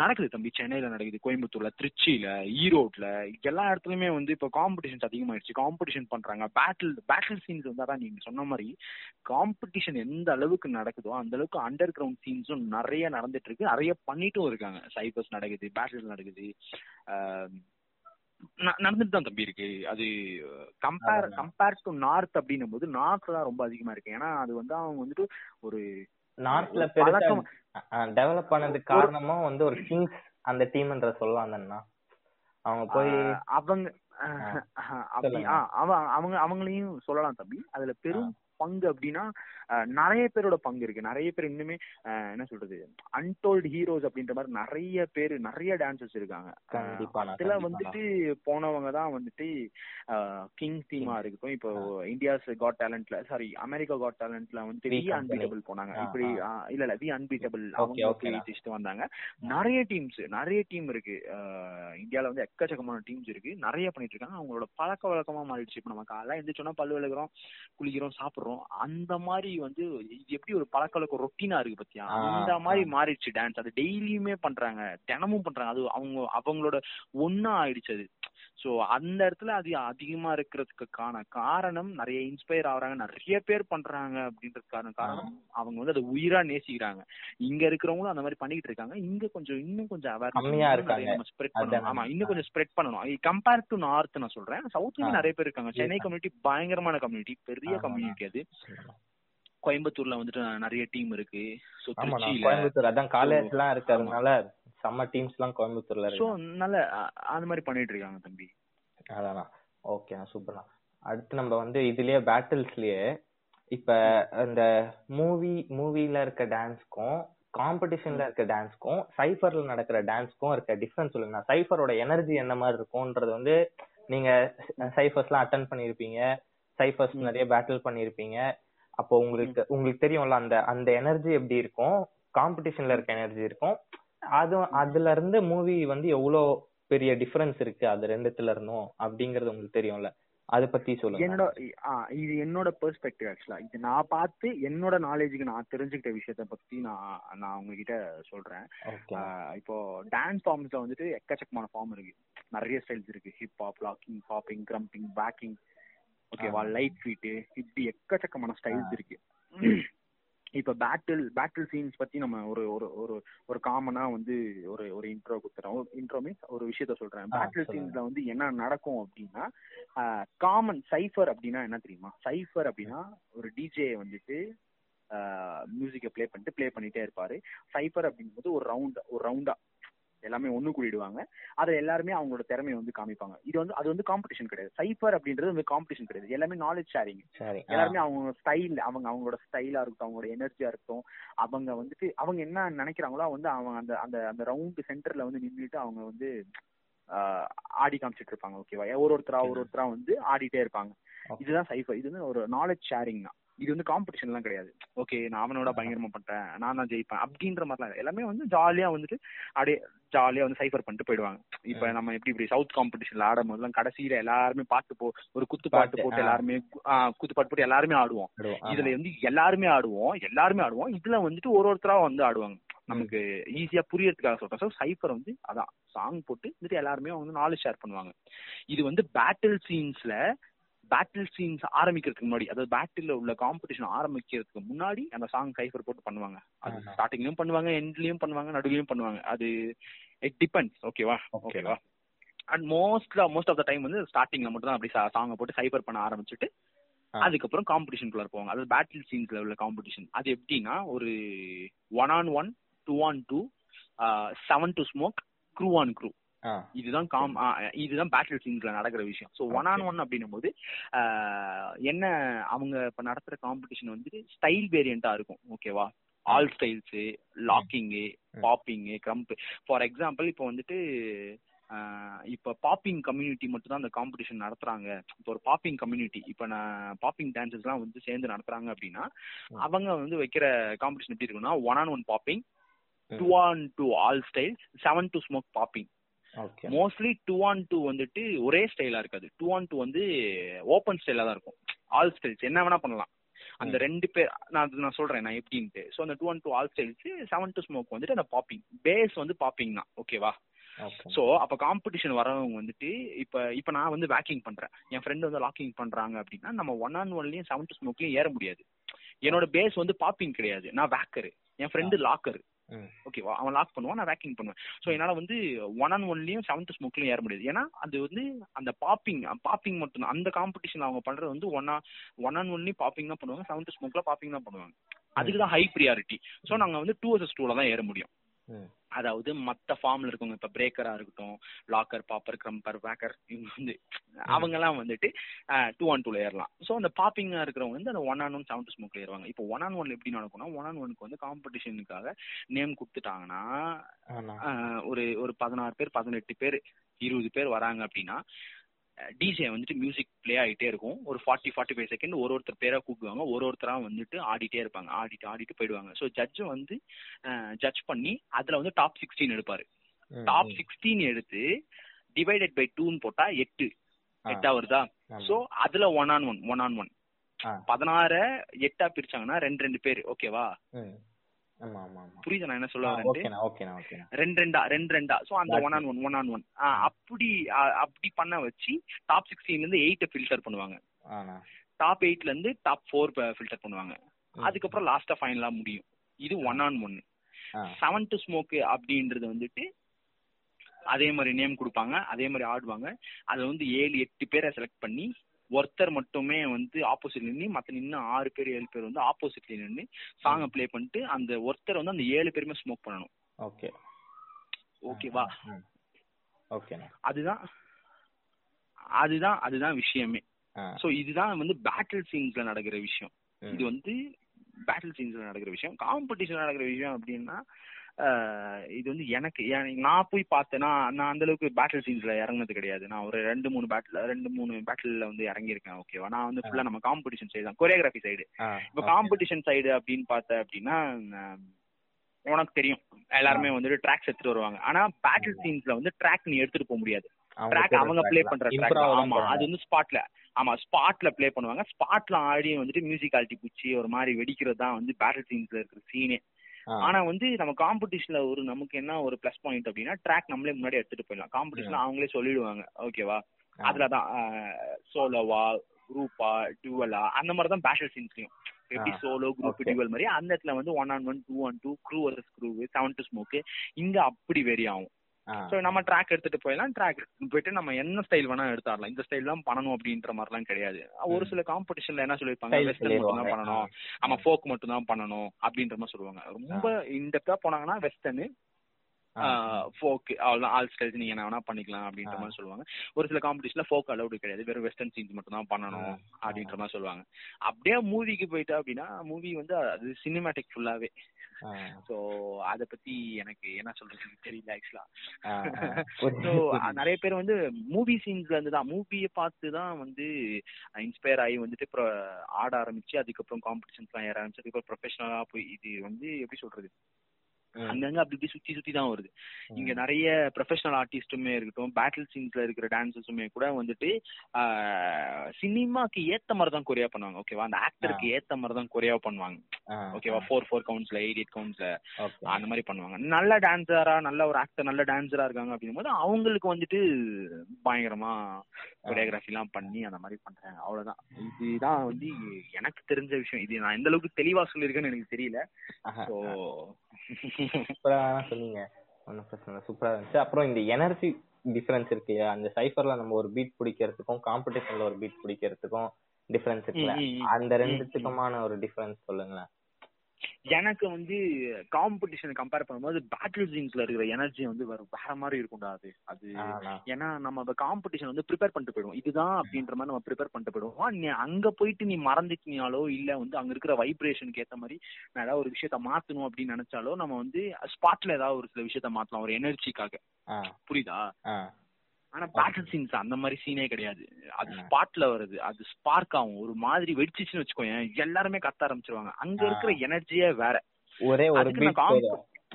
நடக்குது தம்பி. சென்னையில நடக்குது கோயம்புத்தூர்ல திருச்சியில ஈரோட்ல. எல்லா இடத்துலயுமே வந்து இப்போ காம்படிஷன்ஸ் அதிகமாயிடுச்சு. காம்படிஷன் பண்றாங்க. பேட்டில் பேட்டில் சீன்ஸ் வந்து அதான் நீங்க சொன்ன மாதிரி காம்படிஷன் எந்த அளவுக்கு நடக்குதோ அந்த அளவுக்கு அண்டர் கிரவுண்ட் சீன்ஸும் நிறைய நடந்துட்டு இருக்கு. நிறைய பண்ணிட்டும் இருக்காங்க. சைபர்ஸ் நடக்குது பேட்டில் நடக்குது. நடந்துட்டு தான் தம்பி இருக்கு. அது கம்பேர் கம்பேர் டு நார்த் அப்படின்னும் போது நார்த் தான் ரொம்ப அதிகமா இருக்கு. ஏன்னா அது வந்து அவங்க வந்துட்டு ஒரு நார்த்ல பெருசா டெவலப் ஆனதுக்கு காரணமும் வந்து ஒரு கிங்ஸ் அந்த டீம்ன்ற சொல்லலாம் தானே அவங்க போய் அவங்க அவங்க அவங்களையும் சொல்லலாம் தம்பி. அதுல பெரும் பங்கு அப்படின்னா நிறைய பேரோட பங்கு இருக்கு. நிறைய பேர் இன்னுமே என்ன சொல்றது அன்டோல்டு ஹீரோஸ் அப்படின்ற மாதிரி நிறைய பேர் நிறைய டான்சர்ஸ் இருக்காங்க. அதுல வந்துட்டு போனவங்க தான் வந்துட்டு கிங் டீமா இருக்கட்டும். இப்போ இந்தியாஸ் காட் டேலண்ட்ல சாரி அமெரிக்கா காட் டேலண்ட்ல வந்துட்டு வி அன்பீட்டபிள் போனாங்க. இப்படி இல்ல இல்ல வி அன்பீட்டபிள் அவங்க வந்தாங்க. நிறைய டீம்ஸ் நிறைய டீம் இருக்கு. இந்தியால வந்து எக்கச்சக்கமான டீம்ஸ் இருக்கு. நிறைய பண்ணிட்டு இருக்காங்க. அவங்களோட பழக்க வழக்கமா மாறிடுச்சு. இப்ப நம்ம காலைல எந்திரிச்சோன்னா பல்லு விளக்குறோம் குளிக்கிறோம் சாப்பிடுறோம். அந்த மாதிரி வந்து எப்படி ஒரு பழக்க ரொட்டீனா இருக்கு பத்தியா? அந்த மாதிரி மாறிடுச்சு டான்ஸ் அது டெய்லியுமே பண்றாங்க. தினமும் பண்றாங்க. அது அவங்க அவங்களோட ஒன்னா ஆயிடுச்சு அது. சோ அந்த இடத்துல அது அதிகமா இருக்கிறதுக்கான காரணம் நிறைய இன்ஸ்பயர் ஆகுறாங்க. நிறைய பேர் பண்றாங்க அப்படின்றதுக்கான காரணம். அவங்க வந்து அதை உயிரா நேசிக்கிறாங்க. இங்க இருக்கிறவங்களும் அந்த மாதிரி பண்ணிட்டு இருக்காங்க. இங்க கொஞ்சம் இன்னும் கொஞ்சம் அவேர்னஸ் ஸ்ப்ரெட் பண்ணணும். ஆமா இன்னும் கொஞ்சம் ஸ்ப்ரெட் பண்ணணும். கம்பேர் டு நார்த் நான் சொல்றேன். சவுத்லயும் நிறைய பேர் இருக்காங்க. சென்னை கம்யூனிட்டி பயங்கரமான கம்யூனிட்டி பெரிய கம்யூனிட்டி அது. கோயம்புத்தூர்ல வந்துட்டு நிறைய டீம் இருக்கு. சோ கோயம்புத்தூர் அதான் காலேஜ் எல்லாம் இருக்கிறதுனால செம்ம டீம்ஸ் எல்லாம் கோயம்புத்தூர்ல இருக்கு. சோ நல்ல அந்த மாதிரி பண்ணிட்டு இருக்காங்க தம்பி. அதான்? ஓகே சூப்பரா அடுத்து நம்ம வந்து இதுலயே பேட்டில்ஸ்லயே இப்ப இந்த மூவி மூவில இருக்க டான்ஸ்க்கும் காம்படிஷன்ல இருக்க டான்ஸ்க்கும் சைஃபர்ல நடக்கிற டான்ஸ்க்கும் இருக்க டிஃபரன்ஸ் சொல்லுங்க. சைஃபரோட எனர்ஜி என்ன மாதிரி இருக்கும்ன்றது வந்து நீங்க சைஃபர்ஸ் எல்லாம் அட்டன் பண்ணிருப்பீங்க. சைஃபர்ஸ் நிறைய பேட்டில் பண்ணிருப்பீங்க. அப்போ உங்களுக்கு உங்களுக்கு தெரியும்ல அந்த அந்த எனர்ஜி எப்படி இருக்கும்? காம்படிஷன்ல இருக்க எனர்ஜி இருக்கும். அது அதுல இருந்து மூவி வந்து எவ்வளவு பெரிய டிஃபரன்ஸ் இருக்கு? அது ரெண்டுத்துல இருந்தும் அப்படிங்கறது உங்களுக்கு தெரியும்ல. அத பத்தி சொல்லுங்க. என்னோட இது என்னோட பெர்ஸ்பெக்டிவ் ஆக்சுவலா இது நான் பார்த்து என்னோட நாலேஜுக்கு நான் தெரிஞ்சுக்கிட்ட விஷயத்த பத்தி நான் நான் உங்ககிட்ட சொல்றேன். இப்போ டான்ஸ் ஃபார்ம்ஸ்ல வந்துட்டு எக்கச்சக்கமான ஃபார்ம் இருக்கு. நிறைய ஸ்டைல்ஸ் இருக்கு. Hip hop locking popping krumping breaking ஓகேவா லைட் ஃபீட்டு இப்படி எக்கச்சக்கமான ஸ்டைல்ஸ் இருக்கு. [CLEARS THROAT] இப்ப பேட்டில் பேட்டில் சீன்ஸ் பத்தி நம்ம ஒரு ஒரு ஒரு ஒரு காமனா வந்து ஒரு ஒரு இன்ட்ரோ கொடுத்துறோம். இன்ட்ரோ மீன்ஸ் ஒரு விஷயத்த சொல்றேன். பேட்டில் சீன்ஸ்ல வந்து என்ன நடக்கும் அப்படின்னா காமன் சைஃபர் அப்படின்னா என்ன தெரியுமா? சைஃபர் அப்படின்னா ஒரு டிஜே வந்துட்டு மியூசிக்கை ப்ளே பண்ணிட்டு ப்ளே பண்ணிட்டே இருப்பாரு. சைஃபர் அப்படிங்கும்போது ஒரு ரவுண்ட் ஒரு ரவுண்டா எல்லாமே ஒண்ணு கூடிடுவாங்க. அதை எல்லாருமே அவங்களோட திறமையை வந்து காமிப்பாங்க. இது வந்து அது வந்து காம்படிஷன் கிடையாது. சைஃபர் அப்படின்றது வந்து காம்படிஷன் கிடையாது. எல்லாமே நாலேஜ் ஷேரிங் எல்லாருமே அவங்க ஸ்டைல் அவங்க அவங்களோட ஸ்டைலா இருக்கட்டும் அவங்களோட எனர்ஜியா இருக்கட்டும் அவங்க வந்துட்டு அவங்க என்ன நினைக்கிறாங்களோ வந்து அவங்க அந்த அந்த அந்த ரவுண்ட் சென்டர்ல வந்து நின்றுட்டு அவங்க வந்து ஆடி காமிச்சிட்டு இருப்பாங்க ஓகேவா ஒரு ஒருத்தரா ஒரு ஒருத்தரா வந்து ஆடிட்டே இருப்பாங்க. இதுதான் சைஃபர் இது வந்து ஒரு நாலேஜ் ஷேரிங் தான். இது வந்து காம்படிஷன் எல்லாம் கிடையாது. ஓகே நான் அவனோட பயங்கரமா பண்ணிட்டேன் நான் தான் ஜெயிப்பேன் அப்படின்ற மாதிரிலாம் எல்லாமே வந்து ஜாலியா வந்துட்டு அப்படியே ஜாலியா வந்து சைஃபர் பண்ணிட்டு போயிடுவாங்க. இப்ப நம்ம எப்படி இப்படி சவுத் காம்படிஷன்ல ஆடும் போதுலாம் கடைசியில எல்லாருமே பாட்டு போ ஒரு குத்து பாட்டு போட்டு எல்லாருமே குத்து பாட்டு போட்டு எல்லாருமே ஆடுவோம். இதுல வந்து எல்லாருமே ஆடுவோம் எல்லாருமே ஆடுவோம். இதுல வந்துட்டு ஒரு ஒருத்தரா வந்து ஆடுவாங்க. நமக்கு ஈஸியா புரியறதுக்காக சொல்றேன். ஸோ சைஃபர் வந்து அதான் சாங் போட்டு வந்துட்டு எல்லாருமே வந்து நாலேஜ் ஷேர் பண்ணுவாங்க. இது வந்து பேட்டில் சீன்ஸ்ல பேட்டில் சீன்ஸ் ஆரம்பிக்கிறதுக்கு முன்னாடி அதாவது பேட்டில் உள்ள காம்படிஷன் ஆரம்பிக்கிறதுக்கு முன்னாடி அந்த சாங் சைஃபர் போட்டு பண்ணுவாங்க. அது ஸ்டார்டிங்லயும் பண்ணுவாங்க எண்ட்லயும் பண்ணுவாங்க நடுவுலயும் பண்ணுவாங்க. அது இட் டிபெண்ட்ஸ் ஓகேவா ஓகேவா and most most of the time வந்து ஸ்டார்டிங்ல மட்டும் தான் அப்படி சாங்கை போட்டு சைஃபர் பண்ண ஆரம்பிச்சுட்டு அதுக்கப்புறம் காம்படிஷனுக்குள்ள போவாங்க. அதாவது பேட்டில் சீன்ஸ்ல உள்ள காம்படிஷன் அது எப்படின்னா ஒரு one on one two on two seven to smoke crew on crew இதுதான் காம் இதுதான் பேட்டில் சீன்ஸ்ல நடக்கிற விஷயம். ஸோ ஒன் ஆன் ஒன் அப்படின்னும் போது என்ன அவங்க இப்ப நடத்துற காம்படிஷன் வந்துட்டு ஸ்டைல் வேரியண்டா இருக்கும். ஓகேவா all styles locking popping krump for example இப்போ வந்துட்டு இப்ப பாப்பிங் கம்யூனிட்டி மட்டும் தான் அந்த காம்படிஷன் நடத்துறாங்க. இப்போ ஒரு பாப்பிங் கம்யூனிட்டி இப்ப நான் பாப்பிங் டான்சஸ் எல்லாம் வந்து சேர்ந்து நடத்துறாங்க அப்படின்னா அவங்க வந்து வைக்கிற காம்படிஷன் எப்படி இருக்குன்னா one on one popping two on two all styles seven to smoke popping mostly two on two வந்துட்டு ஒரே ஸ்டைலா இருக்காது. டூ ஆன் டூ வந்து ஓப்பன் ஸ்டைலா தான் இருக்கும். ஆல் ஸ்டைல்ஸ் என்ன வேணா பண்ணலாம். அந்த ரெண்டு பேர் நான் அது நான் சொல்றேன் நான் எப்படின்ட்டு. ஸோ அந்த two and two all styles seven to smoke வந்துட்டு அந்த பாப்பிங் பேஸ் வந்து பாப்பிங் தான். ஓகேவா ஓகே ஸோ அப்போ காம்படிஷன் வரவங்க வந்துட்டு இப்போ இப்போ நான் வந்து வேக்கிங் பண்றேன். என் ஃப்ரெண்டு வந்து லாக்கிங் பண்றாங்க அப்படின்னா நம்ம ஒன் ஆன் ஒன்லயும் செவன் டு ஸ்மோக்லயும் ஏற முடியாது. என்னோட பேஸ் வந்து பாப்பிங் கிடையாது. நான் வேக்கரு என் ஃப்ரெண்டு லாக்கர் ஓகேவா அவன் லாக் பண்ணுவான் நான் வேக்கிங் பண்ணுவேன். ஸோ என்னால் வந்து ஒன் ஆன் ஒன்லயும் செவன்த் ஸ்மோக்லயும் ஏற முடியாது. ஏன்னா அது வந்து அந்த பாப்பிங் பாப்பிங் மட்டும் அந்த காம்படிஷன் அவங்க பண்றது வந்து ஒன் ஒன் ஆன் ஒன்லயும் பாப்பிங் தான் பண்ணுவாங்க செவன்த் ஸ்மோக்ல பாப்பிங் தான் பண்ணுவாங்க. அதுக்கு தான் ஹை ப்ரியாரிட்டி ஸோ நாங்கள் வந்து டூ வர்சஸ் டூல தான் ஏற முடியும். அதாவது மத்த ஃபார்ம்ல இருக்கவங்க இப்ப பிரேக்கரா இருக்கட்டும் லாக்கர் பாப்பர் கிரம்பர் வேக்கர் இவங்க வந்து அவங்க எல்லாம் வந்துட்டு டூ ஆன் டூல ஏறலாம். ஸோ அந்த பாப்பிங்கா இருக்கிறவங்க வந்து அந்த ஒன் ஆன் ஒன் செவன் ஸ்மோக்ல ஏறுவாங்க. இப்போ ஒன் ஆன் ஒன்ல எப்படி நடக்கும்னா ஒன் ஆன் ஒனுக்கு வந்து காம்படிஷனுக்காக நேம் கொடுத்துட்டாங்கன்னா ஒரு ஒரு பதினாறு பேர் பதினெட்டு பேர் இருபது பேர் வராங்க அப்படின்னா டிஜே வந்துட்டு மியூசிக் ப்ளே ஆகிட்டே இருக்கும். ஒரு ஃபார்ட்டி ஃபார்ட்டி ஃபைவ் செகண்ட் ஒரு ஒருத்தர் பேரா கூப்பிடுவாங்க. ஒரு ஒருத்தரா வந்துட்டு ஆடிட்டே இருப்பாங்க. ஆடிட்டு ஆடிட்டு போயிடுவாங்க. ஸோ ஜட்ஜும் வந்து ஜட்ஜ் பண்ணி அதுல வந்து டாப் சிக்ஸ்டீன் எடுப்பாரு. டாப். சிக்ஸ்டீன் எடுத்து டிவைடட் பை டூன்னு போட்டா எட்டு. எட்டா வருதா. சோ அதுல one on one one on one பதினாற எட்டா பிரிச்சாங்கன்னா ரெண்டு ரெண்டு பேர். ஓகேவா புரியுதா நான் என்ன சொல்ல ரெண்டு ரெண்டா ரெண்டு ரெண்டா. சோ அந்த one on one one on one அப்படி அப்படி பண்ண வச்சு டாப் சிக்ஸ்டீன்ல இருந்து எயிட்ட ஃபில்டர் பண்ணுவாங்க. டாப் எயிட்ல இருந்து டாப் ஃபோர் ஃபில்டர் பண்ணுவாங்க. அதுக்கப்புறம் லாஸ்டா ஃபைனலா முடியும். இது one on one seven to smoke அப்படின்றது வந்துட்டு அதே மாதிரி நேம் கொடுப்பாங்க அதே மாதிரி ஆடுவாங்க. அதை வந்து ஏழு எட்டு பேரை செலக்ட் பண்ணி ஒருத்தர் மட்டுமே வந்து ஆப்போசிட்ல நின்று மற்ற நின்று ஆறு பேர் ஏழு பேர் வந்து ஆப்போசிட்ல நின்று சாங்கை ப்ளே பண்ணிட்டு அந்த ஒருத்தர் வந்து அந்த ஏழு பேருமே ஸ்மோக் பண்ணணும். ஓகே. ஓகேவா. ஓகேண்ணா அதுதான் அதுதான் அதுதான் விஷயமே. சோ இதுதான் வந்து பேட்டில் சீன்ஸ்ல நடக்கிற விஷயம். இது வந்து பேட்டில் சீன்ஸ்ல நடக்கிற விஷயம். காம்படிஷன் நடக்கிற விஷயம் அப்படின்னா இது வந்து எனக்கு நான் போய் பார்த்தேன்னா நான் அந்த அளவுக்கு பேட்டில் சீன்ஸ்ல இறங்குனது கிடையாது. நான் ஒரு ரெண்டு மூணு பேட்டில் ரெண்டு மூணு பேட்டில்ல வந்து இறங்கியிருக்கேன் ஓகேவா நான் வந்து ஃபுல்லா நம்ம காம்படிஷன் சைடு தான். கொரியோகிராஃபி சைடு இப்போ. காம்படிஷன் சைடு அப்படின்னு பார்த்த அப்படின்னா உனக்கு தெரியும். எல்லாருமே வந்துட்டு ட்ராக்ஸ் எடுத்துட்டு வருவாங்க. ஆனா பேட்டில் சீன்ஸ்ல வந்து ட்ராக் நீ எடுத்துட்டு போக முடியாது. ட்ராக் அவங்க ப்ளே. பண்ற ட்ராக் ஆமா. அது வந்து ஸ்பாட்ல ஆமா ஸ்பாட்ல ப்ளே பண்ணுவாங்க. ஸ்பாட்ல ஆடி வந்துட்டு மியூசிக்காலிட்டி பூச்சி ஒரு மாதிரி வெடிக்கிறது தான் வந்து பேட்டில் சீன்ஸ்ல இருக்கிற சீனே ஆனா வந்து நம்ம காம்படிஷன்ல ஒரு நமக்கு என்ன ஒரு ப்ளஸ் பாயிண்ட் அப்படின்னா ட்ராக் நம்மளே முன்னாடி எடுத்துட்டு போயிடலாம். காம்படிஷன்ல அவங்களே சொல்லிடுவாங்க. ஓகேவா. அதுலதான் சோலோவா குரூப்பா டியூவலா அந்த மாதிரி தான் பேட்டில் சீன்ஸ்லயும் எப்படி சோலோ குரூப். டியூவல் மாதிரி அந்த இடத்துல வந்து one on one two on two crew versus crew seven to smoke இங்க அப்படி வெரி ஆகும். ஸோ நம்ம ட்ராக் எடுத்துட்டு போயிடலாம். ட்ராக் போயிட்டு நம்ம என்ன ஸ்டைல் வேணா எடுத்தாடலாம் இந்த ஸ்டைல் தான் பண்ணணும் அப்படின்ற மாதிரிலாம் கிடையாது. ஒரு. சில காம்படிஷன்ல என்ன சொல்லியிருப்பாங்க? Style வெஸ்டர்ன் மட்டும். தான் பண்ணணும். ஆமா ஃபோக் மட்டும் தான் பண்ணணும் அப்படின்ற மாதிரி சொல்லுவாங்க. ரொம்ப இன்டெப்தா போனாங்கன்னா வெஸ்டர்னு ஃபோக் ஆல் ஸ்டைல்ஸ் நீங்க என்ன வேணா பண்ணிக்கலாம் அப்படின்ற. மாதிரி சொல்லுவாங்க ஒரு சில காம்படிஷன்ல ஃபோக் அலௌடு கிடையாது வெறும் வெஸ்டர்ன் சீன்ஸ் மட்டும் தான் பண்ணணும். அப்படின்ற மாதிரி சொல்லுவாங்க அப்படியே மூவிக்கு போயிட்டா அப்படின்னா மூவி வந்து அது சினிமேட்டிக் ஃபுல்லாவே ஸோ அதை பத்தி எனக்கு என்ன சொல்றதுன்னு தெரியல ஆக்சுவலா [LAUGHS] புரியுது. நிறைய பேர் வந்து மூவி சீன்ஸ்ல இருந்து தான் மூவியை பார்த்து தான் வந்து இன்ஸ்பயர் ஆகி வந்துட்டு ஆட ஆரம்பிச்சு அதுக்கப்புறம் காம்படிஷன்ஸ்லாம் ஏற ஆரம்பிச்சு அதுக்கப்புறம் ப்ரொஃபஷனலா போய் இது வந்து எப்படி சொல்றது. அங்கங்க அப்படி இப்படி சுத்தி சுத்தி தான் வருது. இங்க. நிறைய ப்ரொஃபஷனல் ஆர்டிஸ்ட்டுமே இருக்கட்டும் பேட்டில் சீன்ஸ்ல இருக்கிற டான்சர்ஸுமே கூட வந்துட்டு சினிமாக்கு ஏத்த மாதிரி தான் கொரியா பண்ணுவாங்க. ஓகேவா அந்த ஆக்டருக்கு ஏத்த மாதிரி தான் கொரியா பண்ணுவாங்க. ஓகேவா. ஃபோர் ஃபோர் கவுண்ட்ஸ்ல எயிட் எயிட் கவுண்ட்ஸ்ல. அந்த மாதிரி பண்ணுவாங்க. நல்ல டான்சரா நல்ல ஒரு ஆக்டர் நல்ல டான்சரா இருக்காங்க அப்படின்னும் போது அவங்களுக்கு வந்துட்டு பயங்கரமா கொரியோகிராஃபி எல்லாம் பண்ணி அந்த மாதிரி பண்றாங்க. அவ்வளவுதான். இதுதான் வந்து எனக்கு தெரிஞ்ச விஷயம். இது நான் எந்த அளவுக்கு தெளிவா சொல்லியிருக்கேன்னு எனக்கு தெரியல. ஸோ சூப்பரா சொன்னீங்க ஒன்றும் பிரச்சனை இல்லை. சூப்பரா இருந்துச்சு. அப்புறம் இந்த எனர்ஜி டிஃபரன்ஸ் இருக்கு இல்லையா? அந்த சைஃபர்ல நம்ம ஒரு பீட் பிடிக்கிறதுக்கும் காம்படிஷன்ல ஒரு பீட் பிடிக்கிறதுக்கும் டிஃபரன்ஸ் இருக்குல்ல. அந்த ரெண்டுத்துக்குமான ஒரு டிஃபரன்ஸ் சொல்லுங்களேன். எனக்கு வந்து காம்படிஷன் கம்பேர் பண்ணும்போது பேட்டில் சீன்ஸ்ல இருக்கிற எனர்ஜி வந்து வேற வேற மாதிரி இருக்கும்டா அது. அது ஏன்னா நம்ம அந்த காம்படிஷன் வந்து ப்ரிப்பேர் பண்ணிட்டு போயிடுவோம். இதுதான் அப்படின்ற மாதிரி நம்ம ப்ரிப்பேர் பண்ணிட்டு போயிடுவோம். நீ அங்க போயிட்டு நீ மறந்துட்டினாலோ இல்ல வந்து அங்க இருக்கிற வைப்ரேஷனுக்கு ஏத்த மாதிரி நான் ஏதாவது ஒரு விஷயத்த மாத்தணும் அப்படின்னு நினைச்சாலோ நம்ம வந்து ஸ்பாட்ல ஏதாவது ஒரு சில விஷயத்த மாத்தலாம். ஒரு எனர்ஜிக்காக புரியுதா? ஆனா பேட்டில் சீன்ஸ் அந்த மாதிரி சீனே கிடையாது. அது. ஸ்பாட்ல வருது. அது ஸ்பார்க் ஆகும். ஒரு மாதிரி வெடிச்சிச்சுன்னு வச்சுக்கோயேன் எல்லாருமே கத்த ஆரம்பிச்சிருவாங்க. அங்க. இருக்கிற எனர்ஜியே வேற. ஒரே ஒரு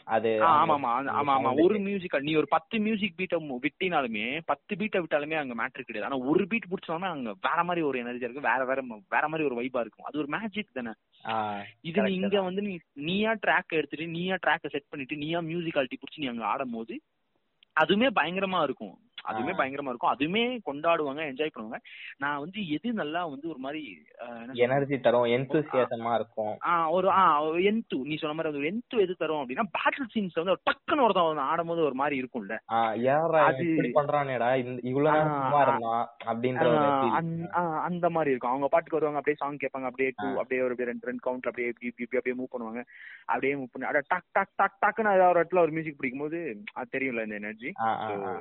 அது ஆமா ஆமா ஆமா ஆமா ஒரு மியூசிக் நீ ஒரு பத்து மியூசிக் பீட்டை விட்டினாலுமே பத்து பீட்டை விட்டாலுமே அங்க மேட்ரு கிடையாது. ஆனா ஒரு பீட் பிடிச்சாலுமே அங்க வேற மாதிரி ஒரு எனர்ஜி இருக்கு வேற வேற வேற மாதிரி ஒரு வைபா இருக்கும். அது ஒரு மேஜிக் தானே. இது நீ இங்க. வந்து நீ நீயா ட்ராக் எடுத்துட்டு நீயா ட்ராக்கை செட் பண்ணிட்டு நீயா மியூசிக்காலிட்டி பிடிச்சி நீ அங்க ஆடும் போது அதுவுமே பயங்கரமா இருக்கும். அதுவுமே. பயங்கரமா இருக்கும் அதுவுமே கொண்டாடுவாங்க என்ஜாய் பண்ணுவாங்க நான் வந்து எது நல்லா வந்து ஒரு மாதிரி? எனர்ஜி தரும் எந்தூசியாசமா இருக்கும் ஒரு ஆ என்து நீ சொன்ன மாதிரி ஒரு என்து எது தரும் அப்படின்னா பேட்டில் சீன்ஸ் வந்து ஒரு டக்குன்னு ஒருத்தன் வந்து ஆடும்போது ஒரு மாதிரி இருக்கும்ல அது- பண்றானேடா அப்படின்ற. அந்த- மாதிரி இருக்கும் அவங்க பாட்டுக்கு வருவாங்க அப்படியே சாங் கேட்பாங்க அப்படியே டூ. அப்படியே ஒரு ரெண்டு ரெண்டு கவுண்ட் அப்படியே அப்படியே மூவ் பண்ணுவாங்க அப்படியே மூவ் பண்ணி அப்படியே டக் டக் டக் டக்குன்னு ஏதாவது ஒரு இடத்துல ஒரு மியூசிக் பிடிக்கும் போது அது தெரியும்ல இந்த எனர்ஜி.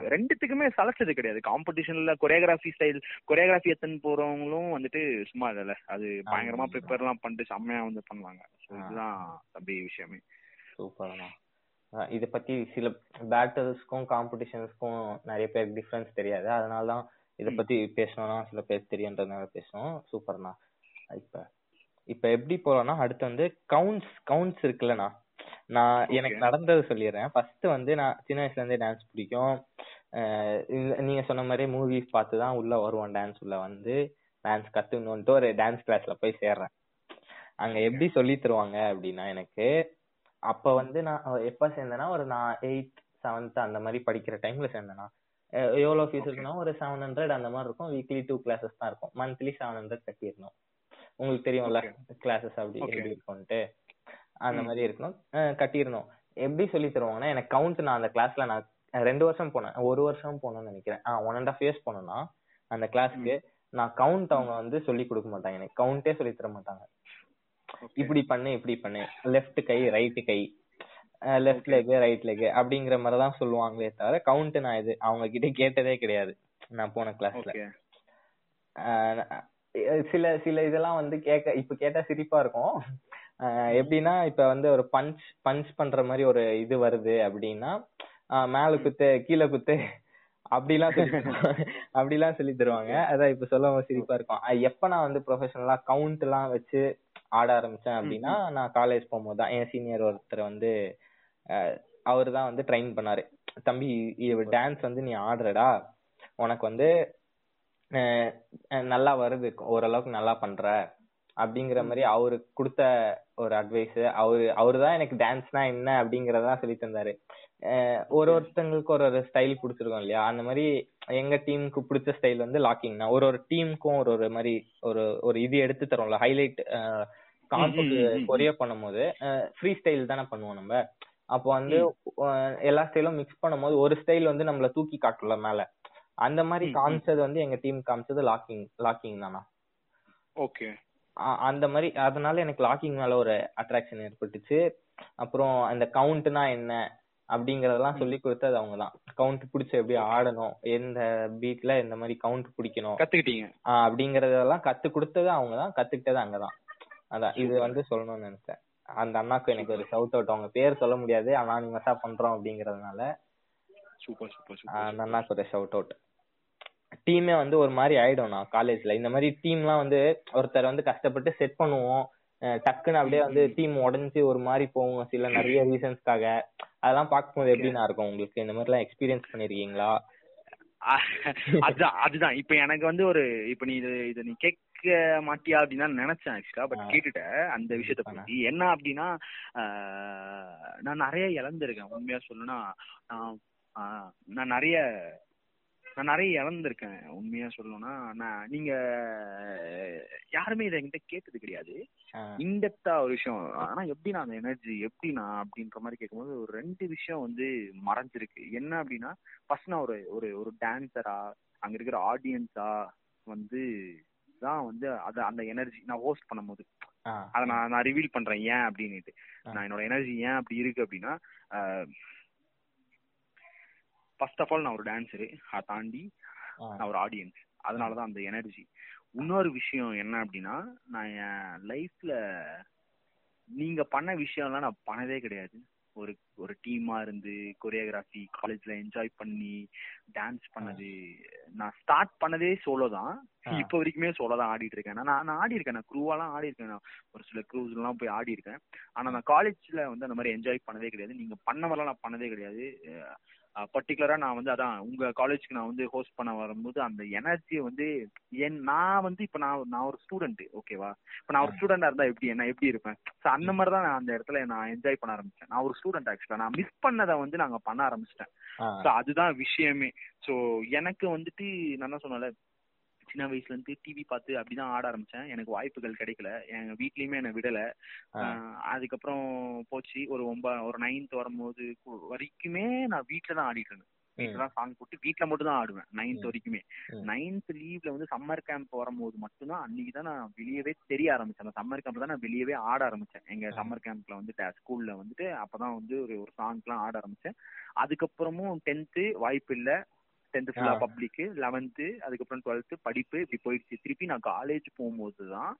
ரெண்டுத்துக்குமே சலைச்சது கிடையாது. காம்படிஷன்ல கொரியோகிராஃபி ஸ்டைல் கொரியோகிராஃபி எத்தனை போறவங்களும் வந்துட்டு சும்மா இல்லைல்ல அது பயங்கரமா. ப்ரிப்பேர் எல்லாம் பண்ணிட்டு செம்மையா வந்து பண்ணுவாங்க. இதுதான் தம்பி விஷயமே. சூப்பர்ண்ணா இத பத்தி சில பேட்டல்ஸ்க்கும் காம்படிஷன்ஸ்க்கும் நிறைய பேருக்கு டிஃபரன்ஸ் தெரியாது. அதனால தான் இத. பத்தி பேசணும்னா சில பேருக்கு தெரியுன்றதுனால பேசணும் சூப்பர்ண்ணா இப்ப இப்ப எப்படி போறோம்னா அடுத்து வந்து கவுண்ட்ஸ் கவுண்ட்ஸ் இருக்குல்லண்ணா. நான். எனக்கு நடந்தது சொல்லிடுறேன். ஃபர்ஸ்ட் வந்து நான் சின்ன வயசுல இருந்தே டான்ஸ் பிடிக்கும். அஹ் நீங்க சொன்ன மாதிரி மூவிஸ் பார்த்து தான் உள்ள வருவோம் டான்ஸ் உள்ள வந்து டான்ஸ் கத்துக்கணும்ட்டு ஒரு டான்ஸ் கிளாஸ்ல போய் சேர்றேன். அங்க எப்படி சொல்லி தருவாங்க அப்படின்னா எனக்கு அப்ப வந்து நான் எப்ப சேர்ந்தேன்னா ஒரு நான் எயித் செவன்த் அந்த மாதிரி படிக்கிற டைம்ல சேர்ந்தேனா எவ்வளவு ஃபீஸ். இருக்குன்னா ஒரு செவன் ஹண்ட்ரட் அந்த மாதிரி இருக்கும். வீக்லி டூ கிளாஸஸ் தான் இருக்கும். மந்த்லி செவன் ஹண்ட்ரட் கட்டிடணும். உங்களுக்கு தெரியும்ல கிளாஸஸ் அப்படி. எப்படி இருக்கும்ட்டு அந்த. மாதிரி இருக்கணும். கட்டிடணும். எப்படி சொல்லி தருவாங்கன்னா எனக்கு கவுண்ட் நான் அந்த கிளாஸ்ல நான் ரெண்டு வருஷம் போனேன். ஒரு வருஷம் போனேன்னு நினைக்கிறேன். Ah one and half years போனேன்னா அந்த கிளாஸ்க்கு நான் கவுண்ட் அவங்க வந்து சொல்லி கொடுக்க மாட்டாங்க. எனக்கு கவுண்டே சொல்லி தர மாட்டாங்க. இப்படி பண்ணு இப்படி பண்ணு. லெஃப்ட் கை ரைட் கை. லெஃப்ட். லெக் ரைட் லெக் அப்படிங்கிற மாதிரி தான் சொல்லுவாங்களே தவிர கவுண்ட் நான் இது அவங்க கிட்ட கேட்டதே கிடையாது. நான் போன கிளாஸ்ல சில சில இதெல்லாம் வந்து கேட்க இப்ப கேட்டா சிரிப்பா இருக்கும். எப்படின்னா இப்ப வந்து ஒரு பஞ்ச் பஞ்ச் பண்ற மாதிரி ஒரு இது வருது அப்படின்னா மேல குத்து கீழே குத்து. அப்படிலாம். [LAUGHS] அப்படிலாம் சொல்லி தருவாங்க. அதான் இப்ப சொல்லும் சிரிப்பா இருக்கும். அஹ் எப்ப நான் வந்து ப்ரொஃபஷனலா கவுண்ட் எல்லாம் வச்சு ஆட ஆரம்பிச்சேன் அப்படின்னா நான் காலேஜ் போகும்போது தான். என் சீனியர் ஒருத்தர் வந்து அவர் தான் வந்து ட்ரெயின் பண்ணாரு. தம்பி டான்ஸ் வந்து நீ ஆடுறடா. உனக்கு வந்து நல்லா வருது. ஓரளவுக்கு நல்லா பண்ற. அப்படிங்கிற மாதிரி அவரு கொடுத்த ஒரு அட்வைஸ் அவரு அவரு தான் எனக்கு டான்ஸ்னா என்ன? அப்படிங்கறதெல்லாம் சொல்லி தந்தாரு. அஹ் ஒரு ஒருத்தங்களுக்கு ஒரு ஒரு ஸ்டைல் பிடிச்சிருக்கும் இல்லையா? அந்த மாதிரி எங்க டீமுக்கு பிடிச்ச ஸ்டைல் வந்து லாக்கிங் தான் ஒரு ஒரு டீமுக்கும் ஒரு ஒரு மாதிரி ஒரு ஒரு இது எடுத்து தரோம்ல ஹைலைட் காம்புக்கு ம், ம், ம். கொரியர் பண்ணும்போது ஃப்ரீ ஸ்டைல் தானே பண்ணுவோம் நம்ம. அப்போ வந்து அஹ் எல்லா ஸ்டைலும் மிக்ஸ் பண்ணும்போது ஒரு ஸ்டைல் வந்து நம்மள தூக்கி காட்டல மேல. அந்த மாதிரி. காமிச்சது வந்து எங்க டீம் காமிச்சது லாக்கிங் லாக்கிங் தானா. ஓகே. அந்த மாதிரி அதனால எனக்கு லாக்கிங் மேல ஒரு அட்ராக்ஷன் ஏற்பட்டுச்சு. அப்புறம் அந்த கவுண்ட்னா என்ன? அப்படிங்கறதெல்லாம் சொல்லி கொடுத்தது அவங்க தான் கவுண்ட் பிடிச்ச எப்படி ஆடணும் எந்த பீட்ல எந்த மாதிரி கவுண்ட் பிடிக்கணும் கத்துக்கிட்டீங்க. ஆஹ் அப்படிங்கறதெல்லாம் கத்து கொடுத்தது அவங்க தான் கத்துக்கிட்டது அங்கதான். அதான் இது வந்து சொல்லணும்னு நினைச்சேன். அந்த அண்ணாக்கு எனக்கு ஒரு ஷவுட் அவுட் அவங்க பேர் சொல்ல முடியாது அனானிமஸா பண்றோம் அப்படிங்கறதுனால அந்த அண்ணாக்கு ஒரு ஷவுட் அவுட் டீமே வந்து ஒரு மாதிரி ஆயிடும் நான் காலேஜ்ல இந்த மாதிரி டீம்லாம் வந்து ஒருத்தர் வந்து கஷ்டப்பட்டு செட் பண்ணுவோம். டக்குன்னு அப்படியே வந்து டீம் உடைஞ்சு ஒரு மாதிரி போகும். சில நிறைய ரீசன்ஸ்க்காக அதெல்லாம் பார்க்கும்போது எப்படிண்ணா இருக்கும் உங்களுக்கு? இந்த மாதிரி எல்லாம் எக்ஸ்பீரியன்ஸ் பண்ணிருக்கீங்களா அதுதான் அதுதான். இப்ப எனக்கு வந்து ஒரு இப்ப நீ இது இத நீ கேட்க மாட்டியா அப்படின்னு நினைச்சேன் ஆக்சுவலா பட். கேட்டுட்டேன் அந்த விஷயத்த. பத்தி. என்ன அப்படின்னா நான் நிறைய இழந்திருக்கேன். உண்மையா சொல்லணும்னா நான் நிறைய நான் நிறைய இழந்திருக்கேன். உண்மையா சொல்லணும்னா நான் நீங்க யாருமே இதை என்கிட்ட கேட்டது கிடையாது. இன்டெப்தா ஒரு விஷயம். ஆனா எப்படி நான் அந்த எனர்ஜி எப்படி நான் அப்படின்ற மாதிரி கேட்கும்போது ஒரு ரெண்டு விஷயம் வந்து மறைஞ்சிருக்கு. என்ன அப்படின்னா ஃபர்ஸ்ட் நான் ஒரு ஒரு ஒரு டான்சரா அங்க இருக்கிற ஆடியன்ஸா வந்து தான் வந்து அது அந்த எனர்ஜி நான் ஹோஸ்ட் பண்ணும்போது. அதை நான் நான் ரிவீல் பண்றேன் ஏன் அப்படின்னுட்டு. நான் என்னோட எனர்ஜி ஏன் அப்படி இருக்கு அப்படின்னா ஃபர்ஸ்ட் ஆஃப் ஆல் நான் ஒரு டான்ஸரு அதை தாண்டி நான் ஒரு ஆடியன்ஸ் அதனாலதான் அந்த எனர்ஜி இன்னொரு விஷயம் என்ன அப்படின்னா நான் என் லைஃப்ல நீங்க பண்ண விஷயம்லாம் நான் பண்ணதே கிடையாது. ஒரு ஒரு டீமா இருந்து கொரியோகிராஃபி காலேஜ்ல என்ஜாய் பண்ணி டான்ஸ் பண்ணது. நான் ஸ்டார்ட் பண்ணதே சோலோ தான். இப்போ வரைக்குமே சோலோ தான் ஆடிட்டு இருக்கேன். நான் நான் ஆடி இருக்கேன் நான் க்ரூவாலாம் ஆடி இருக்கேன் நான் ஒரு சில க்ரூஸ் எல்லாம் போய் ஆடி இருக்கேன் ஆனா நான் காலேஜ்ல வந்து அந்த மாதிரி என்ஜாய் பண்ணதே கிடையாது. நீங்க பண்ண மாதிரிலாம் நான் பண்ணதே கிடையாது. பர்டிகுலரா நான் வந்து அதான் உங்க காலேஜ்க்கு நான் வந்து ஹோஸ்ட் பண்ண வரும்போது அந்த எனர்ஜியை வந்து என் நான் வந்து இப்ப நான் நான் ஒரு ஸ்டூடெண்ட் ஓகேவா இப்ப நான் ஒரு ஸ்டூடெண்டா இருந்தா எப்படி என்ன எப்படி இருப்பேன்? ஸோ அந்த மாதிரி தான் நான் அந்த இடத்துல நான் என்ஜாய் பண்ண ஆரம்பிச்சேன். நான் ஒரு ஸ்டூடெண்ட் ஆக்சுவலா நான் மிஸ் பண்ணதை வந்து நாங்க பண்ண ஆரம்பிச்சிட்டேன். ஸோ அதுதான் விஷயமே. ஸோ எனக்கு வந்துட்டு நான் என்ன சொன்னல சின்ன வயசுல இருந்து டிவி பார்த்து அப்படிதான் ஆட ஆரம்பிச்சேன். எனக்கு வாய்ப்புகள் கிடைக்கல. எங்க வீட்லயுமே என்ன விடல. அதுக்கப்புறம் போச்சு. ஒரு ஒன்ப ஒரு நைன்த் வரும்போது வரைக்குமே நான் வீட்டுல தான் ஆடிட்டு இருந்தேன். வீட்டுல தான் சாங் போட்டு வீட்டுல மட்டும் தான் ஆடுவேன் நைன்த் வரைக்குமே. நைன்த் லீவ்ல வந்து சம்மர் கேம்ப் வரும்போது மட்டும்தான் அன்னைக்கு தான் நான் வெளியவே தெரிய ஆரம்பிச்சேன். அந்த சம்மர் கேம்ப் தான் நான் வெளியவே ஆட ஆரம்பிச்சேன். எங்க சம்மர் கேம்ப்ல வந்துட்டு ஸ்கூல்ல வந்துட்டு அப்பதான் வந்து ஒரு ஒரு சாங்க்லாம் ஆட ஆரம்பிச்சேன். அதுக்கப்புறமும் டென்த்து வாய்ப்பு இல்லை. டென்த் ஃபுல்லா பப்ளிக் லெவன்த்து அதுக்கப்புறம் டுவெல்த் படிப்பு இப்படி போயிடுச்சு. திருப்பி நான் காலேஜ் போகும்போது தான்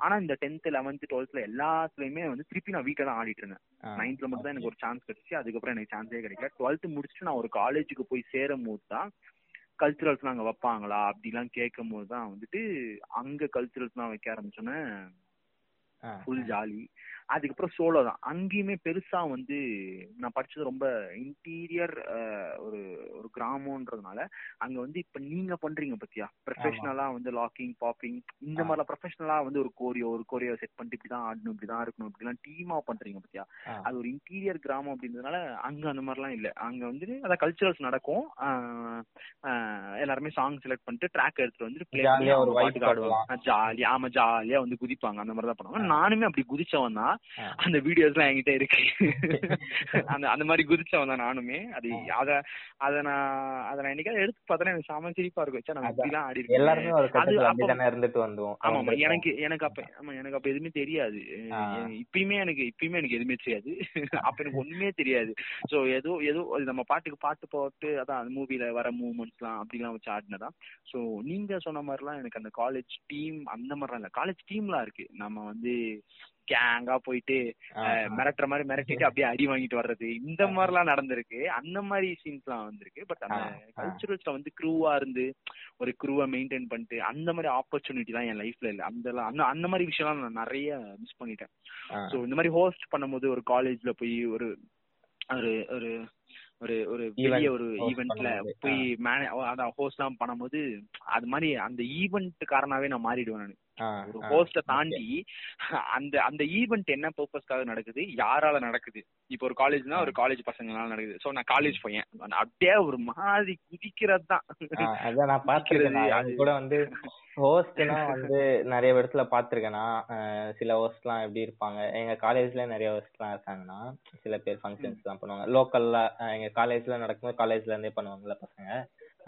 ஆனா இந்த டென்த் லெவன்த் டுவெல்த்ல எல்லாத்துலயுமே வந்து திருப்பி நான் வீட்டுல தான் ஆடிட்டு இருந்தேன். நைன்த்ல மட்டும் தான் எனக்கு ஒரு சான்ஸ் கிடைச்சு அதுக்கப்புறம் எனக்கு சான்ஸே கிடைக்கல. டுவெல்த் முடிச்சுட்டு நான் ஒரு காலேஜுக்கு போய் சேரும் போது தான் கல்ச்சுரல்ஸ் அங்க வைப்பாங்களா? அப்படிலாம் கேட்கும் போது தான் வந்துட்டு அங்க கல்ச்சுரல்ஸ் எல்லாம் வைக்க ஆரம்பிச்சோன்னே ஃபுல் ஜாலி அதுக்கப்புறம் சோலோ தான். அங்கேயுமே பெருசா வந்து நான் படிச்சது ரொம்ப இன்டீரியர் ஒரு ஒரு கிராமம்ன்றதுனால அங்க வந்து இப்ப நீங்க பண்றீங்க பத்தியா? ப்ரொஃபஷனலா வந்து லாக்கிங் பாப்பிங் இந்த மாதிரிலாம் ப்ரொஃபஷனலா வந்து ஒரு கோரியோ ஒரு கோரியோ செட் பண்ணிட்டு இப்படிதான் ஆடணும் இப்படிதான் இருக்கணும் இப்படிலாம் டீமா பண்றீங்க பத்தியா? அது ஒரு இன்டீரியர் கிராமம் அப்படின்றதுனால அங்க அந்த மாதிரிலாம் இல்ல. அங்க வந்து அதான் கல்ச்சுரல்ஸ் நடக்கும். எல்லாருமே சாங் செலக்ட் பண்ணிட்டு ட்ராக் எடுத்துட்டு வந்து பிளே ஜாலியா ஆமா ஜாலியா வந்து குதிப்பாங்க அந்த மாதிரி தான் பண்ணுவாங்க நானுமே அப்படி குதிச்சவன் தான். அந்த வீடியோஸ் எல்லாம் என்கிட்ட இருக்கு. [LAUGHS] அந்த அந்த மாதிரி குதிச்சவன் தான் நானுமே. அது அத அத நான் அத நான் என்னைக்காவது எடுத்து பார்த்தா எனக்கு சாம சிரிப்பா இருக்கும். நான் இப்படிலாம் ஆடி இருக்கேன் இருந்துட்டு வந்தோம் ஆமா எனக்கு எனக்கு அப்ப ஆமா எனக்கு அப்ப எதுவுமே தெரியாது. இப்பயுமே எனக்கு இப்பயுமே எனக்கு எதுவுமே தெரியாது. [LAUGHS] அப்ப எனக்கு ஒண்ணுமே தெரியாது. சோ ஏதோ ஏதோ நம்ம பாட்டுக்கு பாட்டு போட்டு அதான் அந்த மூவில வர மூவ்மெண்ட்ஸ் எல்லாம் அப்படிலாம் வச்சு ஆடினதான். சோ நீங்க சொன்ன மாதிரிலாம் எனக்கு அந்த காலேஜ் டீம் அந்த மாதிரிலாம் இல்ல. காலேஜ் டீம்லாம் இருக்கு. நம்ம வந்து கேங்கா போயிட்டு மிரட்டுற மாதிரி மிரட்டிட்டு அப்படியே அடி வாங்கிட்டு வர்றது. இந்த மாதிரி எல்லாம் நடந்திருக்கு. அந்த மாதிரி சீன்ஸ் எல்லாம் வந்திருக்கு. பட் அந்த கல்ச்சுரல்ஸ்ல வந்து க்ரூவா இருந்து ஒரு க்ரூவை மெயின்டைன் பண்ணிட்டு அந்த மாதிரி ஆப்பர்ச்சுனிட்டி தான் என் லைஃப்ல இல்ல. அந்த அந்த அந்த மாதிரி விஷயம்லாம் நான் நிறைய மிஸ் பண்ணிட்டேன். ஸோ இந்த மாதிரி ஹோஸ்ட் பண்ணும்போது ஒரு காலேஜ்ல போய் ஒரு ஒரு ஒரு ஒரு ஒரு பெரிய ஒரு ஈவெண்ட்ல போய் மேனே அதான் ஹோஸ்ட் எல்லாம் பண்ணும்போது அது மாதிரி அந்த ஈவெண்ட் காரணாவே நான் மாறிடுவேன் நான். ஒரு ஹோஸ்ட தாண்டி அந்த அந்த ஈவெண்ட் என்ன பர்பஸ்க்காக நடக்குது யாரால நடக்குது? இப்போ ஒரு காலேஜ்னா ஒரு காலேஜ் பசங்களால நடக்குது. சோ நான் காலேஜ் பையன். அப்படியே ஒரு மாதிரி குதிக்கிறது தான். அதான் நான் பாத்துருக்கேன் கூட வந்து ஹோஸ்ட்னா வந்து நிறைய இடத்துல பாத்திருக்கேன்னா சில ஹோஸ்ட்லாம் எப்படி இருப்பாங்க? எங்க காலேஜ்ல நிறைய ஹோஸ்ட்லாம் இருக்காங்கன்னா சில பேர் ஃபங்க்ஷன்ஸ் எல்லாம் பண்ணுவாங்க. லோக்கல்ல எங்க காலேஜ்ல நடக்கும்போது காலேஜ்ல இருந்தே பண்ணுவாங்கல்ல பசங்க.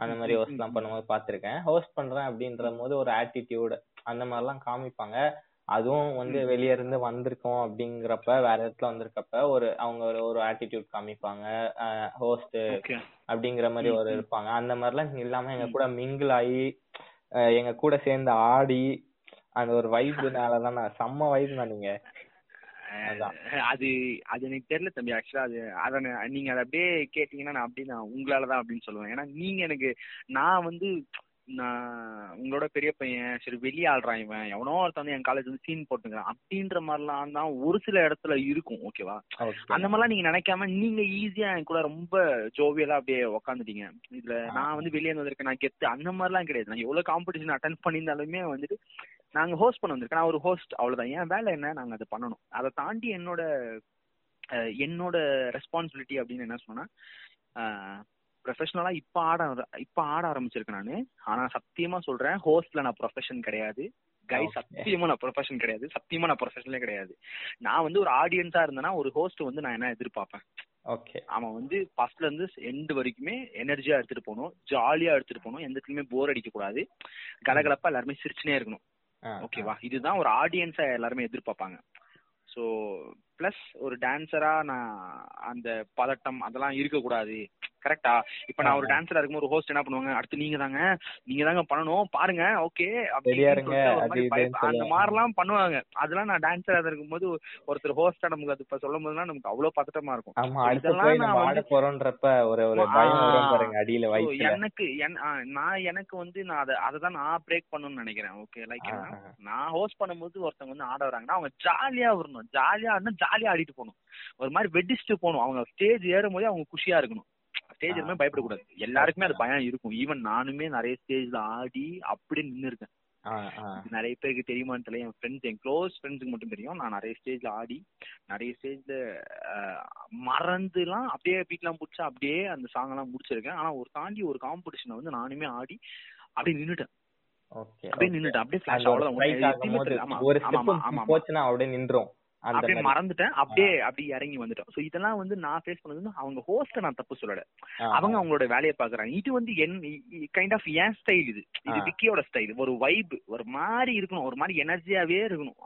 அந்த மாதிரி ஹோஸ்ட் எல்லாம் பண்ணும்போது பாத்திருக்கேன் ஹோஸ்ட் பண்றேன் அப்படின்ற போது ஒரு ஆட்டிடியூட் அந்த மாதிரிலாம் காமிப்பாங்க. அதுவும் வந்து வெளிய இருந்து வந்திருக்கோம் அப்படிங்கிறப்ப வேற இடத்துல வந்திருக்கப்ப ஒரு அவங்க ஒரு ஒரு ஆட்டிடியூட் காமிப்பாங்க. ஹோஸ்ட் அப்படிங்கிற மாதிரி ஒரு இருப்பாங்க. அந்த மாதிரிலாம் இல்லாம எங்க கூட மிங்கிள் ஆகி எங்க கூட சேர்ந்து ஆடி அந்த ஒரு வைப்னாலதான் [LAUGHS] நான் செம்ம வைப் தான் நீங்க. அது அது எனக்கு தெரியல தம்பி. ஆக்சுவலா அது அத நீங்க அதை அப்படியே கேட்டீங்கன்னா நான் அப்படி நான் உங்களாலதான் அப்படின்னு சொல்லுவேன். ஏன்னா நீங்க எனக்கு நான் வந்து நான் உங்களோட பெரிய பையன் சரி வெளியே ஆள்றான் இவன். எவனோ ஒருத்தன் வந்து என் காலேஜ் வந்து சீன் போட்டுங்கிறான் அப்படின்ற மாதிரிலாம் தான் ஒரு சில இடத்துல இருக்கும் ஓகேவா அந்த மாதிரிலாம் நீங்க நினைக்காம நீங்க ஈஸியா என் கூட ரொம்ப ஜோவியலா அப்படியே உக்காந்துட்டீங்க. இதுல நான் வந்து வெளியே வந்திருக்கேன் நான் கெத்து. அந்த மாதிரிலாம் கிடையாது. நான் எவ்வளவு காம்படிஷன் அட்டன் பண்ணியிருந்தாலுமே வந்துட்டு நாங்க ஹோஸ்ட் பண்ண வந்திருக்கேன். நான் ஒரு ஹோஸ்ட் அவ்வளவுதான். என் வேலை என்ன? நாங்க அதை பண்ணணும். அதை தாண்டி என்னோட என்னோட ரெஸ்பான்சிபிலிட்டி அப்படின்னு என்ன சொன்னா ப்ரொஃபஷனலா இப்ப ஆட இப்ப ஆட ஆரம்பிச்சிருக்கேன் நானு. ஆனா சத்தியமா சொல்றேன் ஹோஸ்ட்ல நான் ப்ரொஃபஷன் கிடையாது. கை சத்தியமா நான் ப்ரொஃபஷன் கிடையாது. சத்தியமா நான் ப்ரொஃபஷனலே கிடையாது. நான் வந்து ஒரு ஆடியன்ஸா இருந்தேன்னா ஒரு ஹோஸ்ட் வந்து நான் என்ன எதிர்பார்ப்பேன்? ஓகே அவன் வந்து ஃபர்ஸ்ட்ல இருந்து எண்டு வரைக்குமே எனர்ஜியா எடுத்துட்டு போகணும் ஜாலியா எடுத்துட்டு போகணும் எந்த இடத்துலயுமே போர் அடிக்க கூடாது. கலகலப்பா எல்லாருமே சிரிச்சுனே இருக்கணும். ஓகேவா இதுதான் ஒரு ஆடியன்ஸா எல்லாருமே எதிர்பார்ப்பாங்க. ஸோ பிளஸ் ஒரு டான்சரா நான் அந்த பதட்டம் அதெல்லாம் இருக்கக்கூடாது. கரெக்டா இப்ப நான் ஒரு டான்சரா இருக்கும் ஒரு ஹோஸ்ட் என்ன பண்ணுவாங்க? அடுத்து நீங்க தாங்க நீங்க தாங்க பண்ணணும் பாருங்க ஓகே அந்த மாதிரிலாம் பண்ணுவாங்க. அதெல்லாம் நான் டான்சரா இருக்கும்போது ஒருத்தர் ஹோஸ்டா நமக்கு அது இப்ப சொல்லும் போதுலாம் நமக்கு அவ்வளவு பதட்டமா இருக்கும். எனக்கு நான் எனக்கு வந்து நான் அதை அதை தான் நான் பிரேக் பண்ணணும்னு நினைக்கிறேன். ஓகே லைக் நான் ஹோஸ்ட் பண்ணும்போது ஒருத்தவங்க வந்து ஆட வராங்கன்னா அவங்க ஜாலியா வரணும். ஜாலியா ஜாலியா ஆடிட்டு போகணும். ஒரு மாதிரி வெடிச்சுட்டு போகணும். அவங்க ஸ்டேஜ் ஏறும் போதே அவங்க குஷியா இருக்கணும். ஸ்டேஜ் எதுவுமே பயப்படக்கூடாது. எல்லாருக்குமே அது பயம் இருக்கும். ஈவன் நானுமே நிறைய ஸ்டேஜ்ல ஆடி அப்படி நின்று இருக்கேன். நிறைய பேருக்கு தெரியுமான்னு தெரியல. என் ஃப்ரெண்ட்ஸ் என் க்ளோஸ் ஃப்ரெண்ட்ஸுக்கு மட்டும் தெரியும். நான் நிறைய ஸ்டேஜ்ல ஆடி நிறைய ஸ்டேஜ்ல மறந்துலாம் அப்படியே பீட்லாம் பிடிச்சா அப்படியே அந்த சாங் எல்லாம் முடிச்சிருக்கேன். ஆனா ஒரு தாண்டி ஒரு காம்படிஷனை வந்து நானுமே ஆடி அப்படியே நின்னுட்டேன். அப்படியே நின்னுட்டேன். அப்படியே ஃபிளாஷ் அவ்வளவுதான். ஒரு போச்சுன்னா அப்படியே நின்றோம் அப்படியே மறந்துட்டேன். அப்படியே அப்படியே இறங்கி வந்துட்டோம். சோ இதெல்லாம் வந்து நான் ஃபேஸ் பண்ணது அவங்க ஹோஸ்ட நான் தப்பு சொல்லல. அவங்க அவங்களோட வேலையை பாக்குறாங்க இது வந்து என் கைண்ட் ஆஃப் ஏன் ஸ்டைல் இது. இது விக்கியோட ஸ்டைல் ஒரு வைப் ஒரு மாதிரி இருக்கணும். ஒரு மாதிரி எனர்ஜியாவே இருக்கணும்.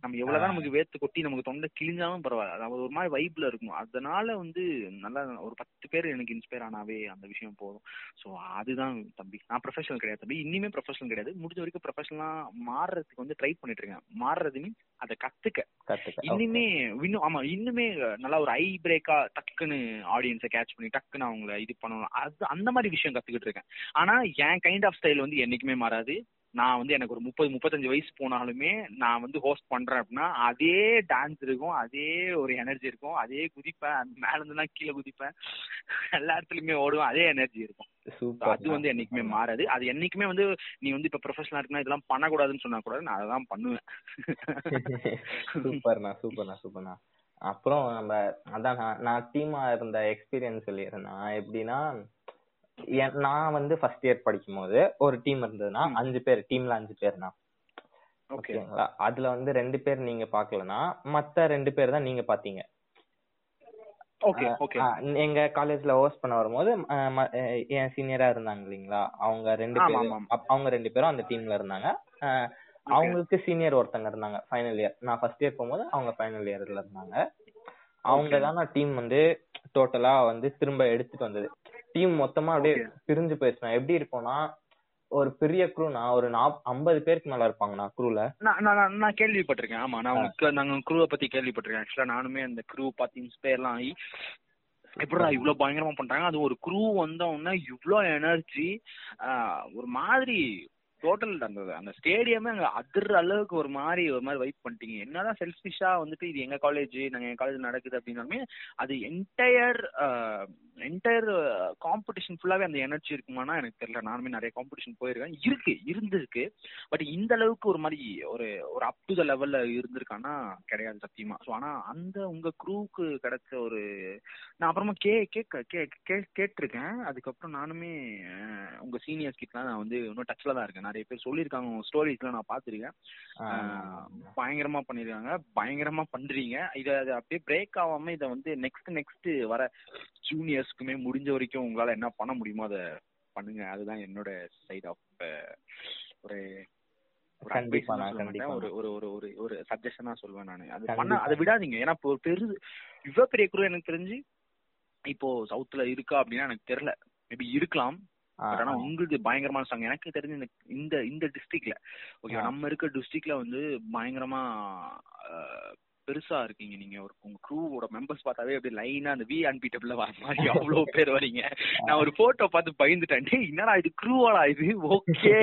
நம்ம எவ்வளவுதான் நமக்கு வேர்த்து கொட்டி நமக்கு தொண்டை கிழிஞ்சாலும் பரவாயில்ல. அது ஒரு மாதிரி வைப்ல இருக்கணும். அதனால வந்து நல்லா ஒரு பத்து பேர் எனக்கு இன்ஸ்பயர் ஆனாவே அந்த விஷயம் போதும். சோ அதுதான் தம்பி. நான் ப்ரொஃபஷனல் கிடையாது தம்பி. இனிமே ப்ரொஃபஷனல் கிடையாது. முடிஞ்ச வரைக்கும் ப்ரொஃபஷனலா மாறுறதுக்கு வந்து ட்ரை பண்ணிட்டு இருக்கேன். மாறுறது மீன்ஸ் அதை கத்துக்க. கத்துக்க. இன்னுமே இன்னும் ஆமா இன்னுமே நல்லா ஒரு ஐ பிரேக்கா டக்குன்னு ஆடியன்ஸை கேட்ச் பண்ணி டக்குன்னு அவங்கள இது பண்ணணும். அது அந்த மாதிரி விஷயம் கத்துக்கிட்டு இருக்கேன். ஆனா என் கைண்ட் ஆஃப் ஸ்டைல் வந்து என்னைக்குமே மாறாது. நான் வந்து எனக்கு ஒரு முப்பது முப்பத்தஞ்சு வயசு போனாலுமே நான் வந்து ஹோஸ்ட் பண்றேன் அப்படின்னா அதே டான்ஸ் இருக்கும் அதே ஒரு எனர்ஜி இருக்கும் அதே குதிப்பேன் மேல இருந்து கீழே குதிப்பேன். எல்லா இடத்துலயுமே ஓடுவேன் அதே எனர்ஜி இருக்கும். அது வந்து என்னைக்குமே மாறாது. அது என்னைக்குமே வந்து நீ வந்து இப்ப ப்ரொஃபஷனலா இருக்குன்னா இதெல்லாம் பண்ணக்கூடாதுன்னு சொன்னா கூட நான் அதான் பண்ணுவேன். சூப்பர்ண்ணா சூப்பர்ண்ணா சூப்பர்ண்ணா அப்புறம் நம்ம அதான் நான் டீமா இருந்த எக்ஸ்பீரியன்ஸ் சொல்லியிருந்தேன். எப்படின்னா நான் வந்து ஃபர்ஸ்ட் இயர் படிக்கும் போது ஒரு டீம் இருந்ததுன்னா அஞ்சு பேர் டீம்ல அஞ்சு பேர்னா ஓகேங்களா? அதுல வந்து ரெண்டு பேர் நீங்க பாக்கலனா மத்த ரெண்டு பேர் தான் நீங்க பாத்தீங்க எங்க காலேஜ்ல ஹோஸ்ட் பண்ண வரும்போது என் சீனியரா இருந்தாங்க இல்லைங்களா? அவங்க ரெண்டு பேரும் அவங்க ரெண்டு பேரும் அந்த டீம்ல இருந்தாங்க. அவங்களுக்கு சீனியர் ஒருத்தங்க இருந்தாங்க ஃபைனல் இயர் நான் ஃபர்ஸ்ட் இயர் போகும்போது அவங்க ஃபைனல் இயர்ல இருந்தாங்க. அவங்க தான் டீம் வந்து டோட்டலா வந்து திரும்ப எடுத்துட்டு வந்தது. டீம் மொத்தமா அப்படியே பிரிஞ்சு போயிடுச்சு எப்படி இருக்கும்னா ஒரு பெரிய குரூனா ஒரு ஐம்பது பேருக்கு மேல இருப்பாங்கண்ணா குரூல நான் நான் கேள்விப்பட்டிருக்கேன். ஆமா நான் உங்களுக்கு நாங்க குரூவை பத்தி கேள்விப்பட்டிருக்கேன். ஆக்சுவலா நானுமே அந்த குரூ பார்த்து இன்ஸ்பயர்லாம் ஆகி எப்படா இவ்வளவு பயங்கரமா பண்றாங்க? அது ஒரு குரூ வந்தோம்னா இவ்வளவு எனர்ஜி ஒரு மாதிரி டோட்டல் அந்த அந்த ஸ்டேடியமே அங்க அதிர்ற அளவுக்கு ஒரு மாதிரி ஒரு மாதிரி வைப் பண்ணிட்டீங்க. என்னதான் செல்ஃபிஷா வந்துட்டு இது எங்க காலேஜ் நாங்க எங்க காலேஜ் நடக்குது அப்படின்னாலுமே அது என்டையர் என்டையர் காம்படிஷன் ஃபுல்லாவே அந்த எனர்ஜி இருக்குமானா எனக்கு தெரியல. நானுமே நிறைய காம்படிஷன் போயிருக்கேன். இருக்கு இருந்திருக்கு. பட் இந்த அளவுக்கு ஒரு மாதிரி ஒரு ஒரு அப் டு த லெவல்ல இருந்திருக்கானா கிடையாது சத்தியமா. ஸோ ஆனா அந்த உங்க குரூவுக்கு கிடைச்ச ஒரு நான் அப்புறமா கே கேட்க கே கேட்டிருக்கேன். அதுக்கப்புறம் நானுமே உங்க சீனியர்ஸ் கிட்டலாம் நான் வந்து இன்னும் டச்ல தான் இருக்கேன். நிறைய பேர் சொல்லியிருக்காங்க. உங்க ஸ்டோரிஸ்லாம் நான் பார்த்துருக்கேன். பயங்கரமா பண்ணிருக்காங்க பயங்கரமா பண்றீங்க. இதை அப்படியே பிரேக் ஆகாம இதை வந்து நெக்ஸ்ட் நெக்ஸ்ட் வர ஜூனியர்ஸ்க்குமே முடிஞ்ச வரைக்கும் உங்களால என்ன பண்ண முடியுமோ அதை பண்ணுங்க. அதுதான் என்னோட சைட் ஆஃப் ஒரு ஒரு ஒரு ஒரு ஒரு ஒரு சஜஷனா சொல்லுவேன் நான். அது பண்ண அதை விடாதீங்க. ஏன்னா இப்போ பெரு இவ்வளவு பெரிய குரு எனக்கு தெரிஞ்சு இப்போ சவுத்துல இருக்கா அப்படின்னா எனக்கு தெரியல. மேபி இருக்கலாம். ஆனா உங்களுக்கு பயங்கரமான சாங் எனக்கு தெரிஞ்ச இந்த இந்த டிஸ்ட்ரிக்ட்ல ஓகே நம்ம இருக்க டிஸ்ட்ரிக்ட்ல வந்து பயங்கரமா பெருசா இருக்கீங்க நீங்க. ஒரு உங்க க்ரூவோட மெம்பர்ஸ் பார்த்தாவே அப்படியே லைனா அந்த வி அன்பீட்டபிள்ல வர மாதிரி அவ்வளவு பேர் வரீங்க. நான் ஒரு போட்டோ பார்த்து பயந்துட்டேன். என்னடா இது க்ரூவாடா இது? ஓகே.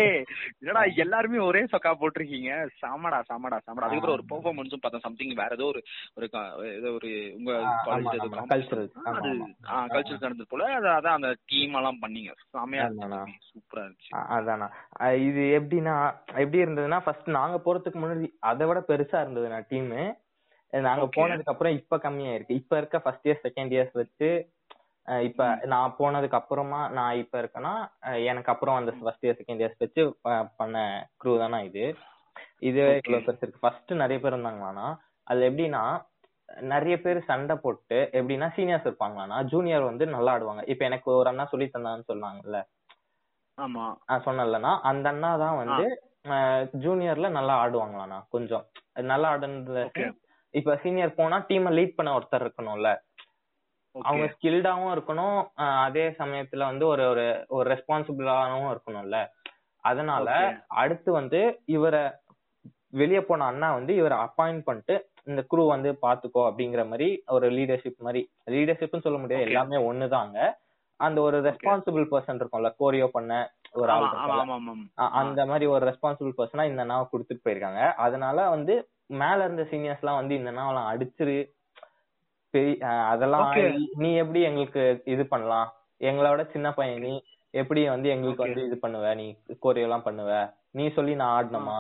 என்னடா எல்லாருமே ஒரே சொக்கா போட்டிருக்கீங்க. சாமடா சாமடா சாமடா. அதுக்கப்புறம் ஒரு பெர்ஃபார்மன்ஸும் பார்த்தேன். சம்திங் வேற ஏதோ ஒரு ஒரு ஏதோ ஒரு உங்க காலேஜ் அது கல்ச்சரல் நடந்தது போல. அதான் அந்த டீம் எல்லாம் பண்ணீங்க. செமையா சூப்பரா இருந்துச்சு. அதானா இது எப்படின்னா எப்படி இருந்ததுன்னா ஃபர்ஸ்ட் நாங்க போறதுக்கு முன்னாடி அதை விட பெருசா இருந்ததுண்ணா டீம் நாங்க போனதுக்கு அப்புறம் இப்ப கம்மியாயிருக்கு. இப்ப இருக்க ஃபர்ஸ்ட் இயர் செகண்ட் இயர்ஸ் வச்சு இப்ப நான் போனதுக்கு அப்புறமா நான் இப்ப இருக்கேன்னா எனக்கு அப்புறம் அந்த ஃபர்ஸ்ட் இயர் செகண்ட் இயர்ஸ் வச்சு பண்ண க்ரூ தானா இது. இது இவ்வளவு பெருசு இருக்கு. ஃபர்ஸ்ட் நிறைய பேர் இருந்தாங்களானா அதுல எப்படின்னா நிறைய பேர் சண்டை போட்டு எப்படின்னா சீனியர்ஸ் இருப்பாங்களானா ஜூனியர் வந்து நல்லா ஆடுவாங்க. இப்ப எனக்கு ஒரு அண்ணா சொல்லி தந்தான்னு சொன்னாங்கல்ல. ஆமா. சொன்னேன்லண்ணா அந்த அண்ணா தான் வந்து ஜூனியர்ல நல்லா ஆடுவாங்களாண்ணா கொஞ்சம். நல்லா ஆடுனது இப்ப சீனியர் போனா டீமை லீட் பண்ண ஒருத்தர் இருக்கணும்ல. அவங்க ஸ்கில்டாவும் இருக்கணும். அதே சமயத்துல வந்து ஒரு ஒரு ஒரு ரெஸ்பான்சிபிளாவும் இருக்கணும்ல. அதனால அடுத்து வந்து இவரை வெளியே போன அண்ணா வந்து இவரை அப்பாயிண்ட் பண்ணிட்டு இந்த குரூ வந்து பாத்துக்கோ அப்படிங்கிற மாதிரி ஒரு லீடர்ஷிப் மாதிரி லீடர்ஷிப்னு சொல்ல முடியாது எல்லாமே ஒண்ணுதாங்க. அந்த ஒரு ரெஸ்பான்சிபிள் பர்சன் இருக்கும்ல கோரியோ பண்ண ஒரு ஆள் அந்த மாதிரி ஒரு ரெஸ்பான்சிபிள் பர்சனா இந்த நாவை கொடுத்துட்டு போயிருக்காங்க. அதனால வந்து மேல இருந்த சீனியர்ஸ் எல்லாம் வந்து இந்த நாவெல்லாம் அடிச்சிரு. பெரிய அதெல்லாம் நீ எப்படி எங்களுக்கு இது பண்ணலாம்? எங்களோட சின்ன பையன் நீ எப்படி வந்து எங்களுக்கு வந்து இது பண்ணுவ? நீ கோரியோ எல்லாம் பண்ணுவ? நீ சொல்லி நான் ஆடணுமா?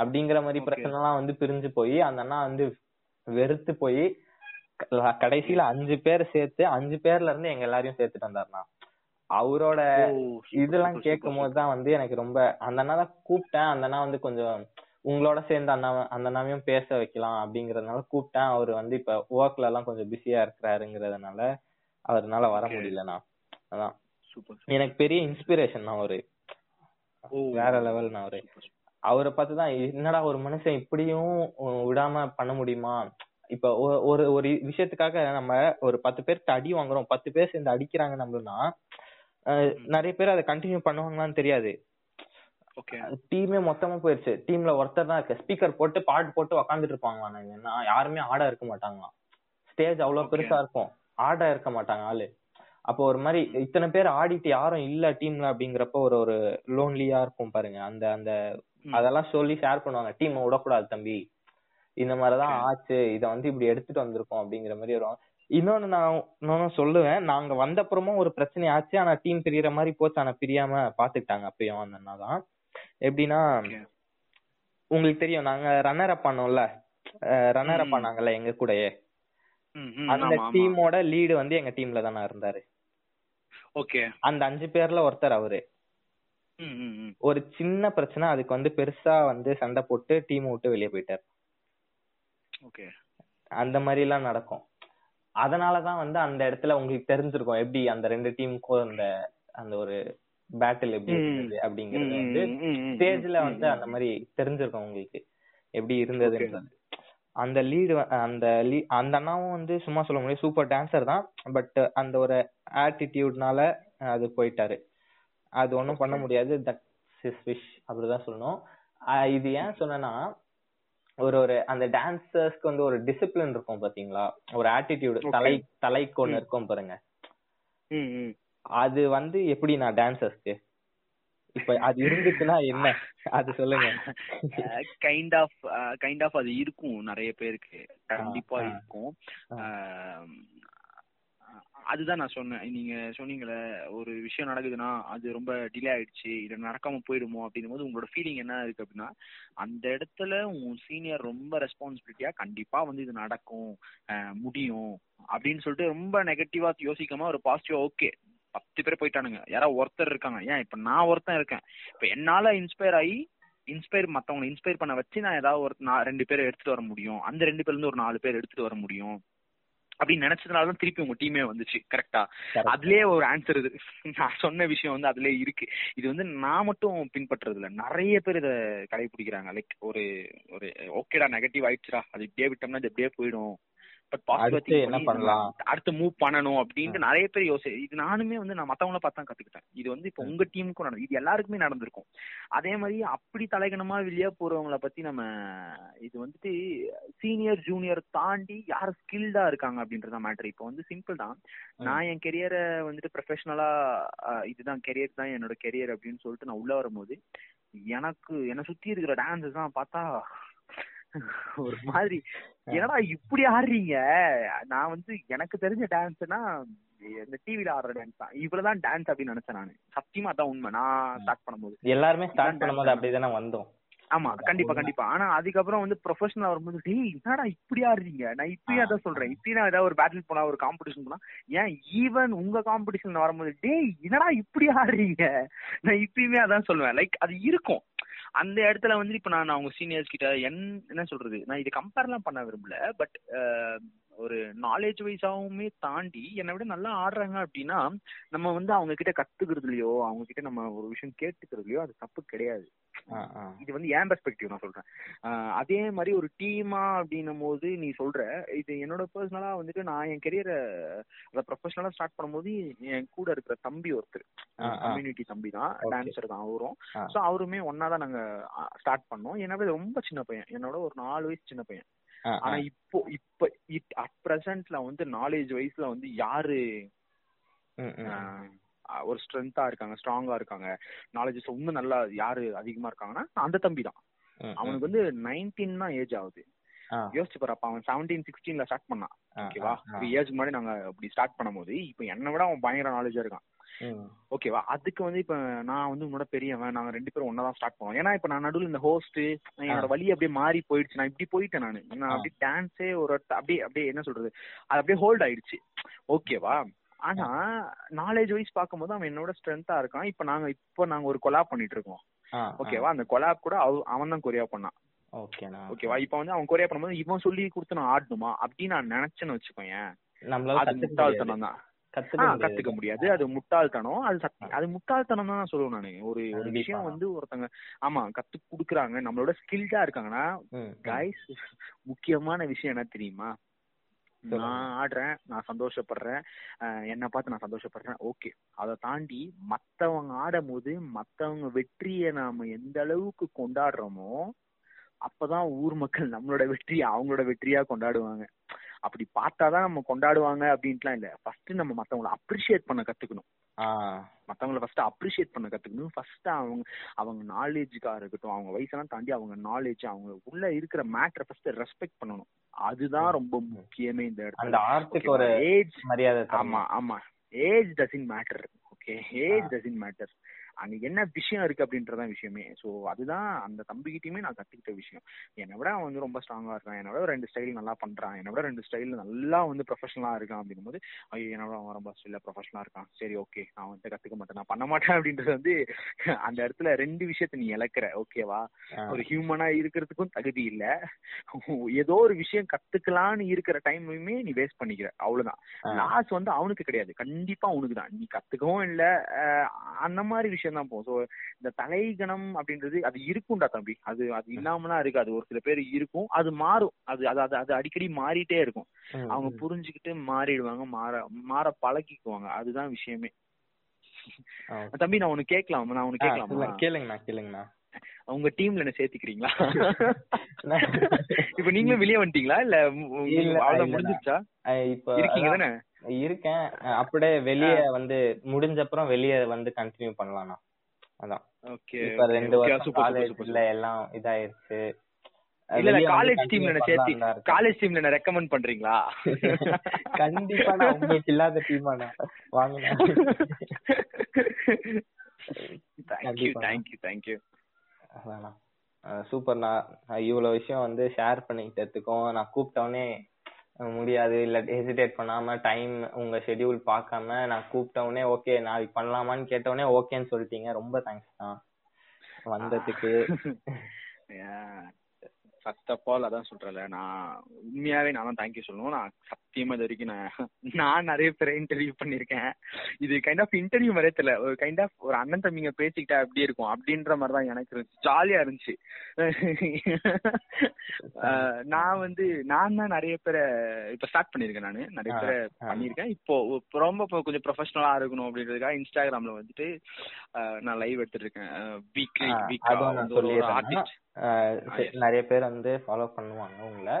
அப்படிங்கிற மாதிரி பிரச்சனை எல்லாம் வந்து பிரிஞ்சு போய் அந்த அண்ணா வந்து வெறுத்து போய் கடைசியில அஞ்சு பேர் சேர்த்து அஞ்சு பேர்ல இருந்து எங்க எல்லாரையும் சேர்த்துட்டு வந்தாருண்ணா. அவரோட இதெல்லாம் கேட்கும் போதுதான் வந்து எனக்கு ரொம்ப அந்த அண்ணா தான் கூப்பிட்டேன். அந்த அண்ணா வந்து கொஞ்சம் உங்களோட சேர்ந்து அந்த அந்த அண்ணாவையும் பேச வைக்கலாம் அப்படிங்கறதுனால கூப்பிட்டேன். அவர் வந்து இப்ப ஒர்க்ல எல்லாம் கொஞ்சம் பிஸியா இருக்கிறாருங்கிறதுனால அவர்னால வர முடியலண்ணா. அதான். எனக்கு பெரிய இன்ஸ்பிரேஷன் தான் அவரு. வேற லெவல் நான் அவரு. அவரை பார்த்துதான் என்னடா ஒரு மனுஷன் இப்படியும் விடாம பண்ண முடியுமா? இப்ப ஒரு ஒரு விஷயத்துக்காக நம்ம ஒரு பத்து பேர்கிட்ட அடி வாங்குறோம். பத்து பேர் சேர்ந்து அடிக்கிறாங்க நம்மளுனா நிறைய பேர் அதை கண்டினியூ பண்ணுவாங்களான்னு தெரியாது. டீமே மொத்தமா போயிருச்சு. டீம்ல ஒருத்தர் தான் இருக்கு ஸ்பீக்கர் போட்டு பாட்டு போட்டு உக்காந்துட்டு இருப்பாங்களா யாருமே ஆட இருக்க மாட்டாங்களாம். ஸ்டேஜ் அவ்வளவு பெருசா இருக்கும். ஆட இருக்க மாட்டாங்க ஆளு. அப்போ ஒரு மாதிரி இத்தனை பேர் ஆடிட்டு யாரும் இல்ல டீம்ல அப்படிங்கிறப்ப ஒரு ஒரு லோன்லியா இருக்கும் பாருங்க. அந்த அந்த அதெல்லாம் சொல்லி ஷேர் பண்ணுவாங்க. டீம் விடக்கூடாது தம்பி. இந்த மாதிரிதான் ஆச்சு. இத வந்து இப்படி எடுத்துட்டு வந்திருக்கோம் அப்படிங்கிற மாதிரி வரும். இன்னொன்னு நான் இன்னொன்னு சொல்லுவேன். நாங்க வந்தப்புறமும் ஒரு பிரச்சனை ஆச்சு. ஆனா டீம் பிரியற மாதிரி போச்சு. ஆனா பிரியாம பாத்துக்கிட்டாங்க. அப்பயும் அந்த அண்ணா தான் எப்படின்னா உங்களுக்கு தெரியும் நாங்க ரன்னர் அப் பண்ணோம்ல ரன்னர் அப் பண்ணாங்கல்ல எங்க கூடயே. அந்த டீமோட லீடு வந்து எங்க டீம்ல தானே இருந்தாரு. ஓகே அந்த அஞ்சு பேர்ல ஒருத்தர் அவரு. ஒரு சின்ன பிரச்சனை அதுக்கு வந்து பெருசா வந்து சண்டை போட்டு டீம் விட்டு வெளியே போயிட்டாரு. ஓகே அந்த மாதிரி எல்லாம் நடக்கும். அதனாலதான் வந்து அந்த இடத்துல உங்களுக்கு தெரிஞ்சிருக்கும் எப்படி அந்த ரெண்டு டீமுக்கும் அந்த அந்த ஒரு பேட்டில் எப்படி இருந்தது அப்படிங்கறது வந்து ஸ்டேஜ்ல வந்து அந்த மாதிரி தெரிஞ்சிருக்கும் உங்களுக்கு. எப்படி இருந்ததுன்றது. அந்த லீடு அந்த லீ அந்த அண்ணாவும் வந்து சும்மா சொல்ல முடியாது. சூப்பர் டான்சர் தான். பட் அந்த ஒரு ஆட்டிடியூட்னால அது போயிட்டாரு. அது ஒன்றும் பண்ண முடியாது. தட் இஸ் விஷ் அப்படிதான் சொல்லணும். இது ஏன் சொன்னேன்னா ஒரு ஒரு அந்த டான்சர்ஸ்க்கு வந்து ஒரு டிசிப்ளின் இருக்கும் பாத்தீங்களா? ஒரு ஆட்டிடியூட் தலை தலைக்கு ஒண்ணு இருக்கும் பாருங்க. அது வந்து எப்படி நான் டான்சர்ஸ்க்கு இப்ப அது இருந்துச்சுன்னா என்ன? அது சொல்லுங்க. கைண்ட் ஆஃப் கைண்ட் ஆஃப் அது இருக்கும் நிறைய பேருக்கு. கண்டிப்பா இருக்கும். அதுதான் நான் சொன்னேன். நீங்க சொன்னீங்களே ஒரு விஷயம் நடக்குதுன்னா அது ரொம்ப டிலே ஆயிடுச்சு. இது நடக்காம போயிடுமோ அப்படின்னும் போது உங்களோட ஃபீலிங் என்ன இருக்கு அப்படின்னா அந்த இடத்துல உன் சீனியர் ரொம்ப ரெஸ்பான்சிபிலிட்டியா கண்டிப்பா வந்து இது நடக்கும் முடியும் அப்படின்னு சொல்லிட்டு ரொம்ப நெகட்டிவா யோசிக்காம ஒரு பாசிட்டிவா ஓகே பத்து பேர் போயிட்டானுங்க. யாராவது ஒருத்தர் இருக்காங்க. ஏன் இப்ப நான் ஒருத்தன் இருக்கேன். இப்ப என்னால இன்ஸ்பயர் ஆகி இன்ஸ்பயர் மத்தவங்களை இன்ஸ்பயர் பண்ண வச்சு நான் ஏதாவது ஒரு நான் ரெண்டு பேரை எடுத்துட்டு வர முடியும். அந்த ரெண்டு பேர்ல இருந்து ஒரு நாலு பேர் எடுத்துட்டு வர முடியும். அப்படின்னு நினைச்சதுனால தான் திருப்பி உங்க டீமே வந்துச்சு. கரெக்டா அதுலயே ஒரு ஆன்சர் இது. [LAUGHS] நான் சொன்ன விஷயம் வந்து அதுலயே இருக்கு. இது வந்து நான் மட்டும் பின்பற்றுறது இல்ல. நிறைய பேர் இதை கடைபிடிக்கிறாங்க. லைக் ஒரு ஒரு ஓகேடா நெகட்டிவ் ஆயிடுச்சுடா. அது இப்படியே விட்டோம்னா இது எப்படியே போயிடும். பட் பாசிட்டிவ் என்ன பண்ணலாம்? அடுத்து மூவ் பண்ணணும் அப்படின்ட்டு நிறைய பேர் யோசி இது நானுமே வந்து நான் மத்தவங்கள பார்த்தா கத்துக்கிட்டேன். இது வந்து இப்ப உங்க டீமுக்கும் நடந்தது இது எல்லாருக்குமே நடந்திருக்கும். அதே மாதிரி அப்படி தலைகணமா வெளியே போறவங்கள பத்தி நம்ம இது வந்துட்டு சீனியர் ஜூனியர் தாண்டி யார் ஸ்கில்டா இருக்காங்க அப்படின்றத மேட்டர் இப்போ வந்து சிம்பிள் தான். நான் என் கெரியரை வந்துட்டு ப்ரொஃபஷனலா இதுதான் கெரியர் தான் என்னோட கெரியர் அப்படின்னு சொல்லிட்டு நான் உள்ள வரும்போது எனக்கு என்னை சுத்தி இருக்கிற டான்ஸஸ் தான் பார்த்தா [LAUGHS] ஒரு மாதிரி. என்னடா இப்படி ஆடுறீங்க? நான் வந்து எனக்கு தெரிஞ்ச டான்ஸ்னா இந்த டிவில ஆடுற டான்ஸ் தான். இவ்வளவுதான் டான்ஸ் அப்படின்னு நினைச்சேன் நான். சத்தியமா அதான் உண்மை. நான் ஸ்டார்ட் பண்ணும்போது. எல்லாருமே ஸ்டார்ட் பண்ணும்போது அப்படிதானே வந்தோம். ஆமா கண்டிப்பா கண்டிப்பா. ஆனா அதுக்கப்புறம் வந்து ப்ரொஃபஷனல் வரும்போது டேய் என்னடா இப்படி ஆடுறீங்க நான் இப்பயும் அதான் சொல்றேன். இப்பயும் நான் ஏதாவது ஒரு பேட்டில் போனா ஒரு காம்படிஷன் போனா ஏன் ஈவன் உங்க காம்படிஷன் வரும்போது டேய் என்னடா இப்படி ஆடுறீங்க நான் இப்பயுமே அதான் சொல்லுவேன். லைக் அது இருக்கும். அந்த இடத்துல வந்து இப்ப நான் அவங்க சீனியர்ஸ் கிட்ட என்ன சொல்றது? நான் இது கம்பேர்லாம் பண்ண விரும்பல. பட் ஒரு நாலேஜ் வைஸாவுமே தாண்டி என்னை விட நல்லா ஆடுறாங்க அப்படின்னா நம்ம வந்து அவங்க கிட்ட கத்துக்கிறதுலயோ அவங்க கிட்ட நம்ம ஒரு விஷயம் கேட்டுக்கிறதுலயோ அது தப்பு கிடையாது. இது வந்து ஏன் பெர்ஸ்பெக்டிவ் நான் சொல்றேன். அதே மாதிரி ஒரு டீமா அப்படின்னும் போது நீ சொல்ற இது என்னோட பர்சனலா வந்துட்டு நான் என் கெரியரை அதை ப்ரொஃபஷனலா ஸ்டார்ட் பண்ணும்போது என் கூட இருக்கிற தம்பி ஒருத்தர். கம்யூனிட்டி தம்பி தான் டான்சர் தான் அவரும். ஸோ அவருமே ஒன்னா தான் நாங்க ஸ்டார்ட் பண்ணோம். என்னோட ரொம்ப சின்ன பையன். என்னோட ஒரு நாலு வயசு சின்ன பையன். ஆனா இப்போ இப்ப அட் பிரசன்ட்ல வந்து நாலேஜ் வைஸ்ல வந்து யாரு ஒரு ஸ்ட்ரென்த்தா இருக்காங்க ஸ்ட்ராங்கா இருக்காங்க. நாலேஜஸ் இன்னும் நல்லா யாரு அதிகமா இருக்காங்கன்னா அந்த தம்பி தான். அவனுக்கு வந்து நைன்டீன் தான் ஏஜ் ஆகுது. யோசிச்சு பாரு அப்ப அவன் செவன்டீன் சிக்ஸ்டீன்ல ஸ்டார்ட் பண்ணான். ஓகேவா த்ரீ இயர்ஸ் முன்னாடி நாங்க அப்படி ஸ்டார்ட் பண்ணும்போது இப்ப என்னை விட அவன் பயங்கர நாலேஜா இருக்கான். ஓகேவா? அதுக்கு வந்து இப்ப நான் வந்து உன்னோட பெரியவன் நாங்க ரெண்டு பேரும் ஒன்னதான் ஸ்டார்ட் பண்ணுவோம் ஏன்னா இப்ப நான் நடுவில் இந்த ஹோஸ்ட் என்னோட வழி அப்படியே மாறி போயிடுச்சு. நான் இப்படி போயிட்டேன் நான். நான் அப்படியே டான்ஸே ஒரு அப்படியே அப்படியே என்ன சொல்றது? அது அப்படியே ஹோல்ட் ஆயிடுச்சு. ஓகேவா? ஆனா நாலேஜ் வைஸ் பார்க்கும்போது அவன் என்னோட ஸ்ட்ரென்த்தா இருக்கான். இப்ப நாங்க இப்ப நாங்க ஒரு கொலாப் பண்ணிட்டு இருக்கோம். ஓகேவா? அந்த கொலாப் கூட அவன் தான் கொரியா பண்ணான். ஓகேவா? இப்ப வந்து அவன் கொரியா பண்ணும்போது இவன் சொல்லி கொடுத்து நான் ஆடணுமா? அப்படின்னு நான் நினைச்சேன்னு வச்சுக்கோயேன். அது முட்டாள்தனம் தான் கத்துக்க முடியாது. அது முட்டாள்தனம். அது அது முட்டாள்தனம் தான் சொல்லுவேன் நானு. ஒரு ஒரு விஷயம் வந்து ஒருத்தங்க ஆமா கத்து குடுக்குறாங்க. நம்மளோட ஸ்கில்டா இருக்காங்கன்னா கைஸ் முக்கியமான விஷயம் என்ன தெரியுமா? நான் ஆடுறேன் நான் சந்தோஷப்படுறேன். என்ன பார்த்து நான் சந்தோஷப்படுறேன். ஓகே. அதை தாண்டி மத்தவங்க ஆடும் போது மத்தவங்க வெற்றியை நாம எந்த அளவுக்கு கொண்டாடுறோமோ அப்பதான் ஊர் மக்கள் நம்மளோட வெற்றியை அவங்களோட வெற்றியா கொண்டாடுவாங்க. அப்படி பார்த்தாதான் நம்ம கொண்டாடுவாங்க அப்படின்ட்டுலாம் இல்ல. ஃபர்ஸ்ட் நம்ம மத்தவங்களை அப்ரிஷியேட் பண்ண கத்துக்கணும். மத்தவங்களை ஃபர்ஸ்ட் அப்ரிஷியேட் பண்ண கத்துக்கணும். ஃபர்ஸ்ட் அவங்க அவங்க நாலேஜுக்கா இருக்கட்டும் அவங்க வயசெல்லாம் தாண்டி அவங்க நாலேஜ் அவங்க உள்ள இருக்கிற மேட்டரை ஃபர்ஸ்ட் ரெஸ்பெக்ட் பண்ணணும். அதுதான் ரொம்ப முக்கியமே இந்த இடத்துல. ஒரு ஏஜ் மரியாதை ஆமா ஆமா. Age doesn't matter okay age doesn't matter அங்க என்ன விஷயம் இருக்கு அப்படின்றதான் விஷயமே. ஸோ அதுதான் அந்த தம்பிக்கிட்டயுமே நான் கத்துக்கிட்ட விஷயம். என்னை விட அவன் வந்து ரொம்ப ஸ்ட்ராங்கா இருக்கான். என்னை விட ரெண்டு ஸ்டைல் நல்லா பண்றான். என்னை விட ரெண்டு ஸ்டைல் நல்லா வந்து ப்ரொஃபஷனலா இருக்கான் அப்படின்னும் போது ஐயோ என்னோட அவன் ரொம்ப ஸ்டைல ப்ரொஃபஷனலா இருக்கான். சரி ஓகே நான் வந்து கத்துக்க மாட்டேன். நான் பண்ண மாட்டேன் அப்படின்றது வந்து அந்த இடத்துல ரெண்டு விஷயத்த நீ இழக்கிற. ஓகேவா ஒரு ஹியூமனா இருக்கிறதுக்கும் தகுதி இல்ல. ஏதோ ஒரு விஷயம் கத்துக்கலாம்னு இருக்கிற டைமையுமே நீ வேஸ்ட் பண்ணிக்கிற. அவ்வளவுதான். லாஸ் வந்து அவனுக்கு கிடையாது. கண்டிப்பா அவனுக்கு தான் நீ கத்துக்கவும் இல்ல. அந்த மாதிரி விஷயம் தான் போகும் ஸோ இந்த தலைகணம் அப்படின்றது அது இருக்கும்டா தம்பி. அது அது இல்லாமலாம் இருக்காது. ஒரு சில பேர் இருக்கும். அது மாறும். அது அது அது அடிக்கடி மாறிட்டே இருக்கும். அவங்க புரிஞ்சுக்கிட்டு மாறிடுவாங்க. மாற மாற பழகிக்குவாங்க. அதுதான் விஷயமே. தம்பி நான் உனக்கு கேட்கலாம்? நான் உனக்கு கேட்கலாம்? கேளுங்கண்ணா கேளுங்கண்ணா. உங்க டீம்ல என்ன சேர்த்துக்கிறீங்களா? [LAUGHS] இப்ப நீங்களும் வெளியே வந்துட்டீங்களா? இல்ல அவ்வளவு முடிஞ்சிருச்சா? இப்ப இருக்கீங்க தானே? இருக்கேன். அப்படியே வெளிய வந்து முடிஞ்ச அப்புறம் வெளிய வந்து கண்டினியூ பண்ணலாம்ண்ணா அதான். ஓகே இப்ப ரெண்டு வருஷம் காலேஜ்ல எல்லாம் இதாயிருச்சு. இல்ல காலேஜ் டீம்ல என்ன சேர்த்தி காலேஜ் டீம்ல என்ன ரெக்கமெண்ட் பண்றீங்களா? [LAUGHS] கண்டிப்பா நான் உங்களுக்கு இல்லாத டீமாண்ணா வாங்கண்ணா தேங்க்யூ தேங்க்யூ தேங்க்யூ அதாண்ணா சூப்பர்ண்ணா இவ்வளவு விஷயம் வந்து ஷேர் பண்ணிக்கிட்டதுக்கும் நான் கூப்பிட்டவனே முடியாது இல்ல ஹெசிடேட் பண்ணாம டைம் உங்க ஷெட்யூல் பார்க்காம நான் கூப்பிட்டவனே ஓகே நாளைக்கு பண்ணலாமான்னு கேட்டவனே ஓகேன்னு சொல்லிட்டீங்க. ரொம்ப தேங்க்ஸ் தான் வந்ததுக்கு [LAUGHS] ஃபர்ஸ்ட் ஆஃப் ஆல் அதான் சொல்றேன்ல நான் உண்மையாவே நான் தான் தேங்க்யூ சொல்லணும். நான் சத்தியமா இது வரைக்கும் நான் நான் நிறைய பேரை இன்டர்வியூ பண்ணிருக்கேன் இது கைண்ட் ஆஃப் இன்டர்வியூ மாதிரியே தெரியல. ஒரு கைண்ட் ஆஃப் ஒரு அண்ணன் தம்பிங்க பேசிக்கிட்டா எப்படி இருக்கும். அப்படின்ற மாதிரி தான் எனக்கு இருந்துச்சு. ஜாலியா இருந்துச்சு. நான் வந்து நான் தான் நிறைய பேரை இப்ப ஸ்டார்ட் பண்ணிருக்கேன் நான். நிறைய பேரை பண்ணிருக்கேன் இப்போ ரொம்ப கொஞ்சம் ப்ரொஃபஷனலா இருக்கணும் அப்படின்றதுக்காக இன்ஸ்டாகிராம்ல வந்துட்டு நான் லைவ் எடுத்துட்டு இருக்கேன். வீக்லி வீக் ஆர்டிஸ்ட் நிறைய பேர் வந்து ஃபாலோ பண்ணுவாங்க உங்களை.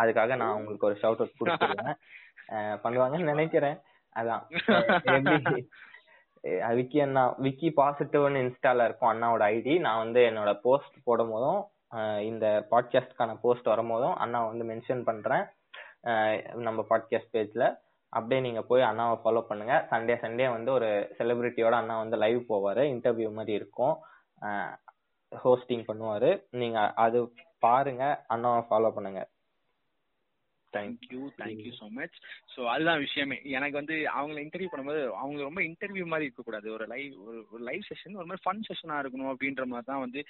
அதுக்காக நான் உங்களுக்கு ஒரு ஷவுட் அவுட் கொடுத்துருவேன். பண்ணுவாங்கன்னு நினைக்கிறேன். அதான். விக்கி அண்ணா விக்கி பாசிட்டிவ்னு இன்ஸ்டால இருக்கும் அண்ணாவோட ஐடி நான் வந்து என்னோட போஸ்ட் போடும் போதும் இந்த பாட்காஸ்ட்கான போஸ்ட் வரும்போதும் அண்ணா வந்து மென்ஷன் பண்றேன். நம்ம பாட்காஸ்ட் பேஜ்ல அப்படியே நீங்க போய் அண்ணாவை ஃபாலோ பண்ணுங்க. சண்டே சண்டே வந்து ஒரு செலிபிரிட்டியோட அண்ணா வந்து லைவ் போவாரு. இன்டர்வியூ மாதிரி இருக்கும். ஹோஸ்டிங் பண்ணுவாரு. நீங்க அது பாருங்க அண்ணாவை ஃபாலோ பண்ணுங்க. Thank you thank you so much so அதுதான் விஷயமே. எனக்கு வந்து அவங்கள இன்டர்வியூ பண்ணும்போது அவங்க ரொம்ப இன்டர்வியூ மாதிரி இருக்கக்கூடாது. ஒரு லைவ் ஒரு லைவ் செஷன் ஒரு மாதிரி ஃபன் செஷனாக இருக்கணும் அப்படின்ற மாதிரி தான் வந்து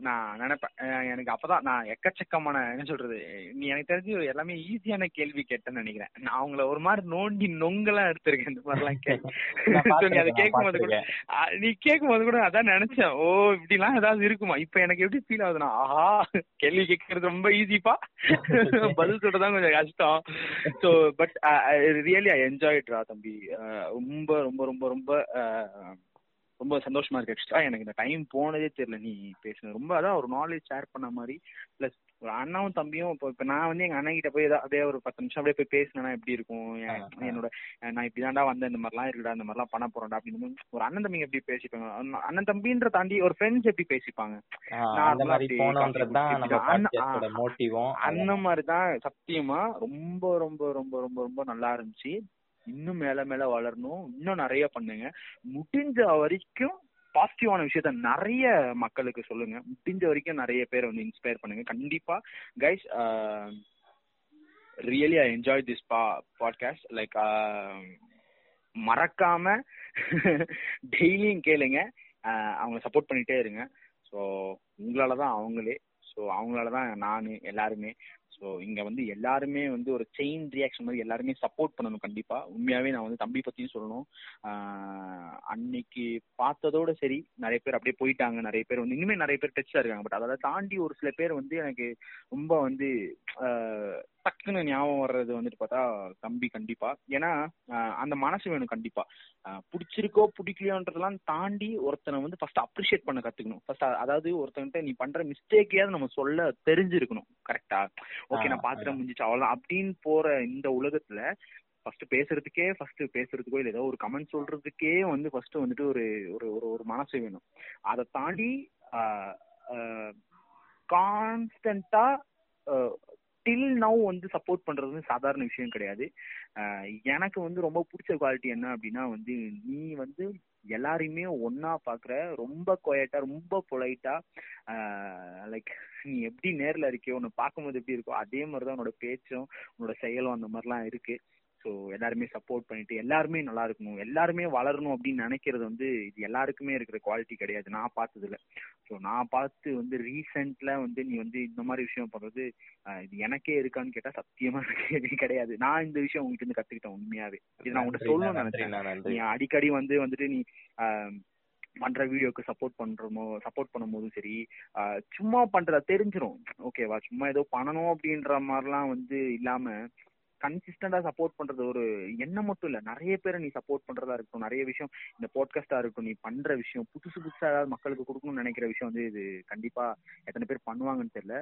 நான் நினைப்பேன். எனக்கு அப்பதான் நான் எக்கச்சக்கமான என்ன சொல்றது நீ எனக்கு தெரிஞ்சு எல்லாமே ஈஸியான கேள்வி கேட்டேன்னு நினைக்கிறேன். நான் அவங்கள ஒரு மாதிரி நோண்டி நொங்கெல்லாம் எடுத்திருக்கேன். இந்த மாதிரிலாம் கேள்வி [LAUGHS] [LAUGHS] நீ அதை கேட்கும் போது கூட நீ கேட்கும் போது கூட அதான் நினைச்சேன். ஓ இப்படிலாம் ஏதாவது இருக்குமா? இப்ப எனக்கு எப்படி ஃபீல் ஆகுதுன்னா ஆஹா கேள்வி கேட்கறது ரொம்ப ஈஸிப்பா [LAUGHS] பதில் சொல்றதான் கொஞ்சம் கஷ்டம் so but really I enjoyed ரா தம்பி. ரொம்ப ரொம்ப ரொம்ப ரொம்ப ரொம்ப சந்தோஷமா இருக்கு. எக்ஸ்ட்ரா எனக்கு இந்த டைம் போனதே தெரியல. நீ பேசுன ரொம்ப அதான் ஒரு நாலேஜ் ஷேர் பண்ண மாதிரி பிளஸ் ஒரு அண்ணாவும் தம்பியும் இப்போ இப்போ நான் வந்து எங்க அண்ணன் கிட்ட போய் ஏதாவது அப்படியே ஒரு பத்து நிமிஷம் அப்படியே போய் பேசினா எப்படி இருக்கும்? என்னோட நான் இப்படிதான்டா வந்தேன் இந்த மாதிரிலாம் இருக்குடா இந்த மாதிரிலாம் பண்ண போறேன்டா அப்படின்னு ஒரு அண்ணன் தம்பிங்க எப்படி பேசிப்பாங்க? அண்ணன் தம்பின்ற தாண்டி ஒரு ஃப்ரெண்ட்ஸ் எப்படி பேசிப்பாங்க? அந்த மாதிரி தான் சத்தியமா ரொம்ப ரொம்ப ரொம்ப ரொம்ப ரொம்ப நல்லா இருந்துச்சு. இன்னும் மேல மேல வளரணும். இன்னும் நிறைய பண்ணுங்க. முடிஞ்ச வரைக்கும் பாசிட்டிவான விஷயத்த நிறைய மக்களுக்கு சொல்லுங்க. முடிஞ்ச வரைக்கும் நிறைய பேர் வந்து இன்ஸ்பயர் பண்ணுங்க. கண்டிப்பா guys really I enjoy this பா பாட்காஸ்ட் லைக் மறக்காம [LAUGHS] டெய்லியும் கேளுங்க. அவங்க சப்போர்ட் பண்ணிட்டே இருங்க. ஸோ உங்களால தான் அவங்களே. ஸோ அவங்களால தான் நான் எல்லாருமே ஸோ இங்க வந்து எல்லாருமே வந்து ஒரு செயின் ரியாக்ஷன் மாதிரி எல்லாருமே சப்போர்ட் பண்ணணும் கண்டிப்பா. உண்மையாவே நான் வந்து தம்பி பத்தியும் சொல்லணும். அன்னைக்கு பார்த்ததோட சரி நிறைய பேர் அப்படியே போயிட்டாங்க. நிறைய பேர் வந்து இன்னுமே நிறைய பேர் டச்சா இருக்காங்க. பட் அதை தாண்டி ஒரு சில பேர் வந்து எனக்கு ரொம்ப வந்து டக்குன்னு ஞாபகம் வர்றது வந்துட்டு பார்த்தா தம்பி கண்டிப்பா. ஏன்னா அந்த மனசு வேணும் கண்டிப்பா. பிடிச்சிருக்கோ பிடிக்கலையோன்றதெல்லாம் தாண்டி ஒருத்தனை வந்து ஃபர்ஸ்ட் அப்ரிஷியேட் பண்ண கத்துக்கணும். ஃபர்ஸ்ட் அதாவது ஒருத்தன்கிட்ட நீ பண்ற மிஸ்டேக்கையாவது நம்ம சொல்ல தெரிஞ்சிருக்கணும். கரெக்டா ஓகே நான் பாத்திரம் முடிஞ்சிச்சு அவ்வளோ அப்படின்னு போற இந்த உலகத்துல ஃபர்ஸ்ட் பேசுறதுக்கே ஃபர்ஸ்ட் பேசுறதுக்கோ இல்லை ஏதோ ஒரு கமெண்ட் சொல்றதுக்கே வந்து ஃபர்ஸ்ட் வந்துட்டு ஒரு ஒரு ஒரு மனசு வேணும். அதை தாண்டி கான்ஸ்டன்டா டில் நவ் வந்து சப்போர்ட் பண்றது வந்து சாதாரண விஷயம் கிடையாது. எனக்கு வந்து ரொம்ப பிடிச்ச குவாலிட்டி என்ன அப்படின்னா வந்து நீ வந்து எல்லாரையுமே ஒன்னா பாக்குற ரொம்ப கொயட்டா ரொம்ப பொலைட்டா லைக் நீ எப்படி நேர்ல இருக்கியோ உன்னை பார்க்கும்போது எப்படி இருக்கோ அதே மாதிரிதான் உன்னோட பேச்சும் உன்னோட செயலும் அந்த மாதிரிலாம் இருக்கு. ஸோ எல்லாருமே சப்போர்ட் பண்ணிட்டு எல்லாருமே நல்லா இருக்கணும் எல்லாருமே வளரணும் அப்படின்னு நினைக்கிறது வந்து இது எல்லாருக்குமே இருக்கிற குவாலிட்டி கிடையாது. நான் பார்த்ததுல ஸோ நான் பார்த்து வந்து ரீசெண்ட்ல வந்து நீ வந்து இந்த மாதிரி விஷயம் பண்றது இது எனக்கே இருக்கான்னு கேட்டா சத்தியமா கிடையாது. நான் இந்த விஷயம் உங்ககிட்ட இருந்து கத்துக்கிட்டேன் உண்மையாவே. இது நான் உங்கள்கிட்ட சொல்லணும்னு நினைச்சேன். நீ அடிக்கடி வந்து வந்துட்டு நீ பண்ற வீடியோக்கு சப்போர்ட் பண்றமோ சப்போர்ட் பண்ணும்போதும் சரி சும்மா பண்றத தெரிஞ்சிரும். ஓகேவா? சும்மா ஏதோ பண்ணணும் அப்படின்ற மாதிரிலாம் வந்து இல்லாம கன்சிஸ்டண்டா சப்போர்ட் பண்றது ஒரு எண்ணம் மட்டும் இல்ல. நிறைய பேரை நீ சப்போர்ட் பண்றதா இருக்கட்டும் நிறைய விஷயம் இந்த போட்காஸ்டா இருக்கட்டும் நீ பண்ற விஷயம் புதுசு புதுசா ஏதாவது மக்களுக்கு கொடுக்கணும்னு நினைக்கிற விஷயம் வந்து இது கண்டிப்பா எத்தனை பேர் பண்ணுவாங்கன்னு தெரியல.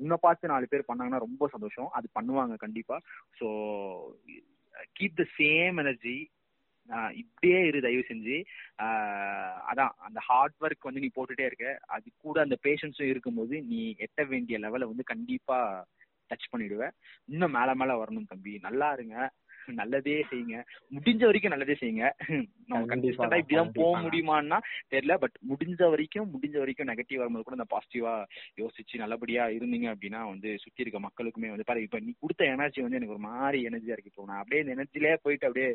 உன்னை பார்த்து நாலு பேர் பண்ணாங்கன்னா ரொம்ப சந்தோஷம். அது பண்ணுவாங்க கண்டிப்பா. So keep the same energy இப்படியே இரு தயவு செஞ்சு. அதான் அந்த ஹார்ட் ஒர்க் வந்து நீ போட்டுட்டே இருக்க. அது கூட அந்த பேஷன்ஸும் இருக்கும்போது நீ எட்ட வேண்டிய லெவலை வந்து கண்டிப்பா டச் பண்ணிடுவேன். இன்னும் மேல மேல வரணும் தம்பி. நல்லா இருங்க. நல்லதே செய்யுங்க. முடிஞ்ச வரைக்கும் நல்லதே செய்யுங்க. நம்ம கண்டிப்பா இப்படிதான் போக முடியுமான்னா தெரியல பட் முடிஞ்ச வரைக்கும் முடிஞ்ச வரைக்கும் நெகட்டிவ் வரும்போது கூட இந்த பாசிட்டிவா யோசிச்சு நல்லபடியா இருந்தீங்க அப்படின்னா வந்து சுத்தி இருக்க மக்களுக்குமே வந்து பாரு இப்ப நீ கொடுத்த எனர்ஜி வந்து எனக்கு ஒரு மாதிரி எனர்ஜியா இருக்கு இப்போ நான் அப்படியே இந்த எனர்ஜிலே போயிட்டு அப்படியே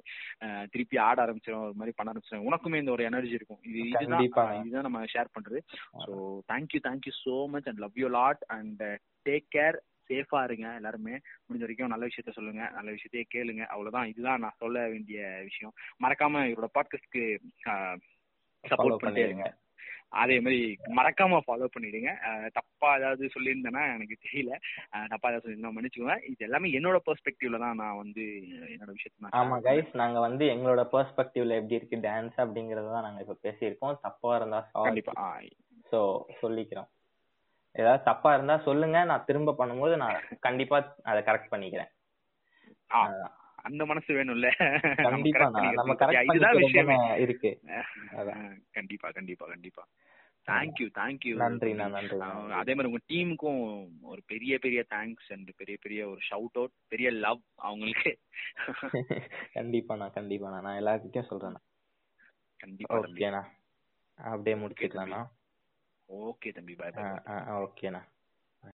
திருப்பி ஆட ஆரம்பிச்சிடும் ஒரு மாதிரி பண்ண ஆரம்பிச்சிடும் உனக்குமே இந்த ஒரு எனர்ஜி இருக்கும். இது இதுதான் இதுதான் நம்ம ஷேர் பண்றது. So thank you thank you so much and love you lot and take care சேஃபா இருங்க எல்லாருமே. முடிஞ்ச வரைக்கும் நல்ல விஷயத்த சொல்லுங்க. நல்ல விஷயத்தையே கேளுங்க. அவ்வளவுதான். இதுதான் நான் சொல்ல வேண்டிய விஷயம். மறக்காம இவரோட பாட்காஸ்ட்க்கு சப்போர்ட் பண்ணிட்டே இருங்க. அதே மாதிரி மறக்காம ஃபாலோ பண்ணிடுங்க. தப்பா ஏதாவது சொல்லியிருந்தேன்னா எனக்கு தெரியல. தப்பா ஏதாவது சொல்லியிருந்தா மன்னிச்சுக்கோங்க. இது எல்லாமே என்னோட பெர்ஸ்பெக்டிவ்ல தான் நான் வந்து என்னோட விஷயத்த ஆமா கைஸ் நாங்க வந்து எங்களோட பெர்ஸ்பெக்டிவ்ல எப்படி இருக்கு டான்ஸ் அப்படிங்கறத தான் நாங்க இப்ப பேசியிருக்கோம். தப்பா இருந்தா கண்டிப்பா. சோ சொல்லிக்கிறோம். ஏதாவது தப்பா இருந்தா சொல்லுங்க. நான் திரும்ப பண்ணும்போது நான் கண்டிப்பா அதை கரெக்ட் பண்ணிக்கிறேன். அந்த மனசு வேணும்ல. கண்டிப்பா நம்ம கரெக்ட் இதுதான் விஷயம். இருக்கு. கண்டிப்பா கண்டிப்பா கண்டிப்பா. தேங்க்யூ தேங்க்யூ நன்றி நன்றி அதே மாதிரி உங்க டீமுக்கும் ஒரு பெரிய பெரிய தேங்க்ஸ் அண்ட் பெரிய பெரிய ஒரு ஷவுட் அவுட் பெரிய லவ் அவங்களுக்கு. [LAUGHS] கண்டிப்பாண்ணா கண்டிப்பாண்ணா நான் எல்லார்கிட்டயும் சொல்றேன். கண்டிப்பா ஓகேண்ணா அப்படியே முடிச்சுக்கலாம்ண்ணா. ஓகே தம்பி பாய் ஓகேண்ணா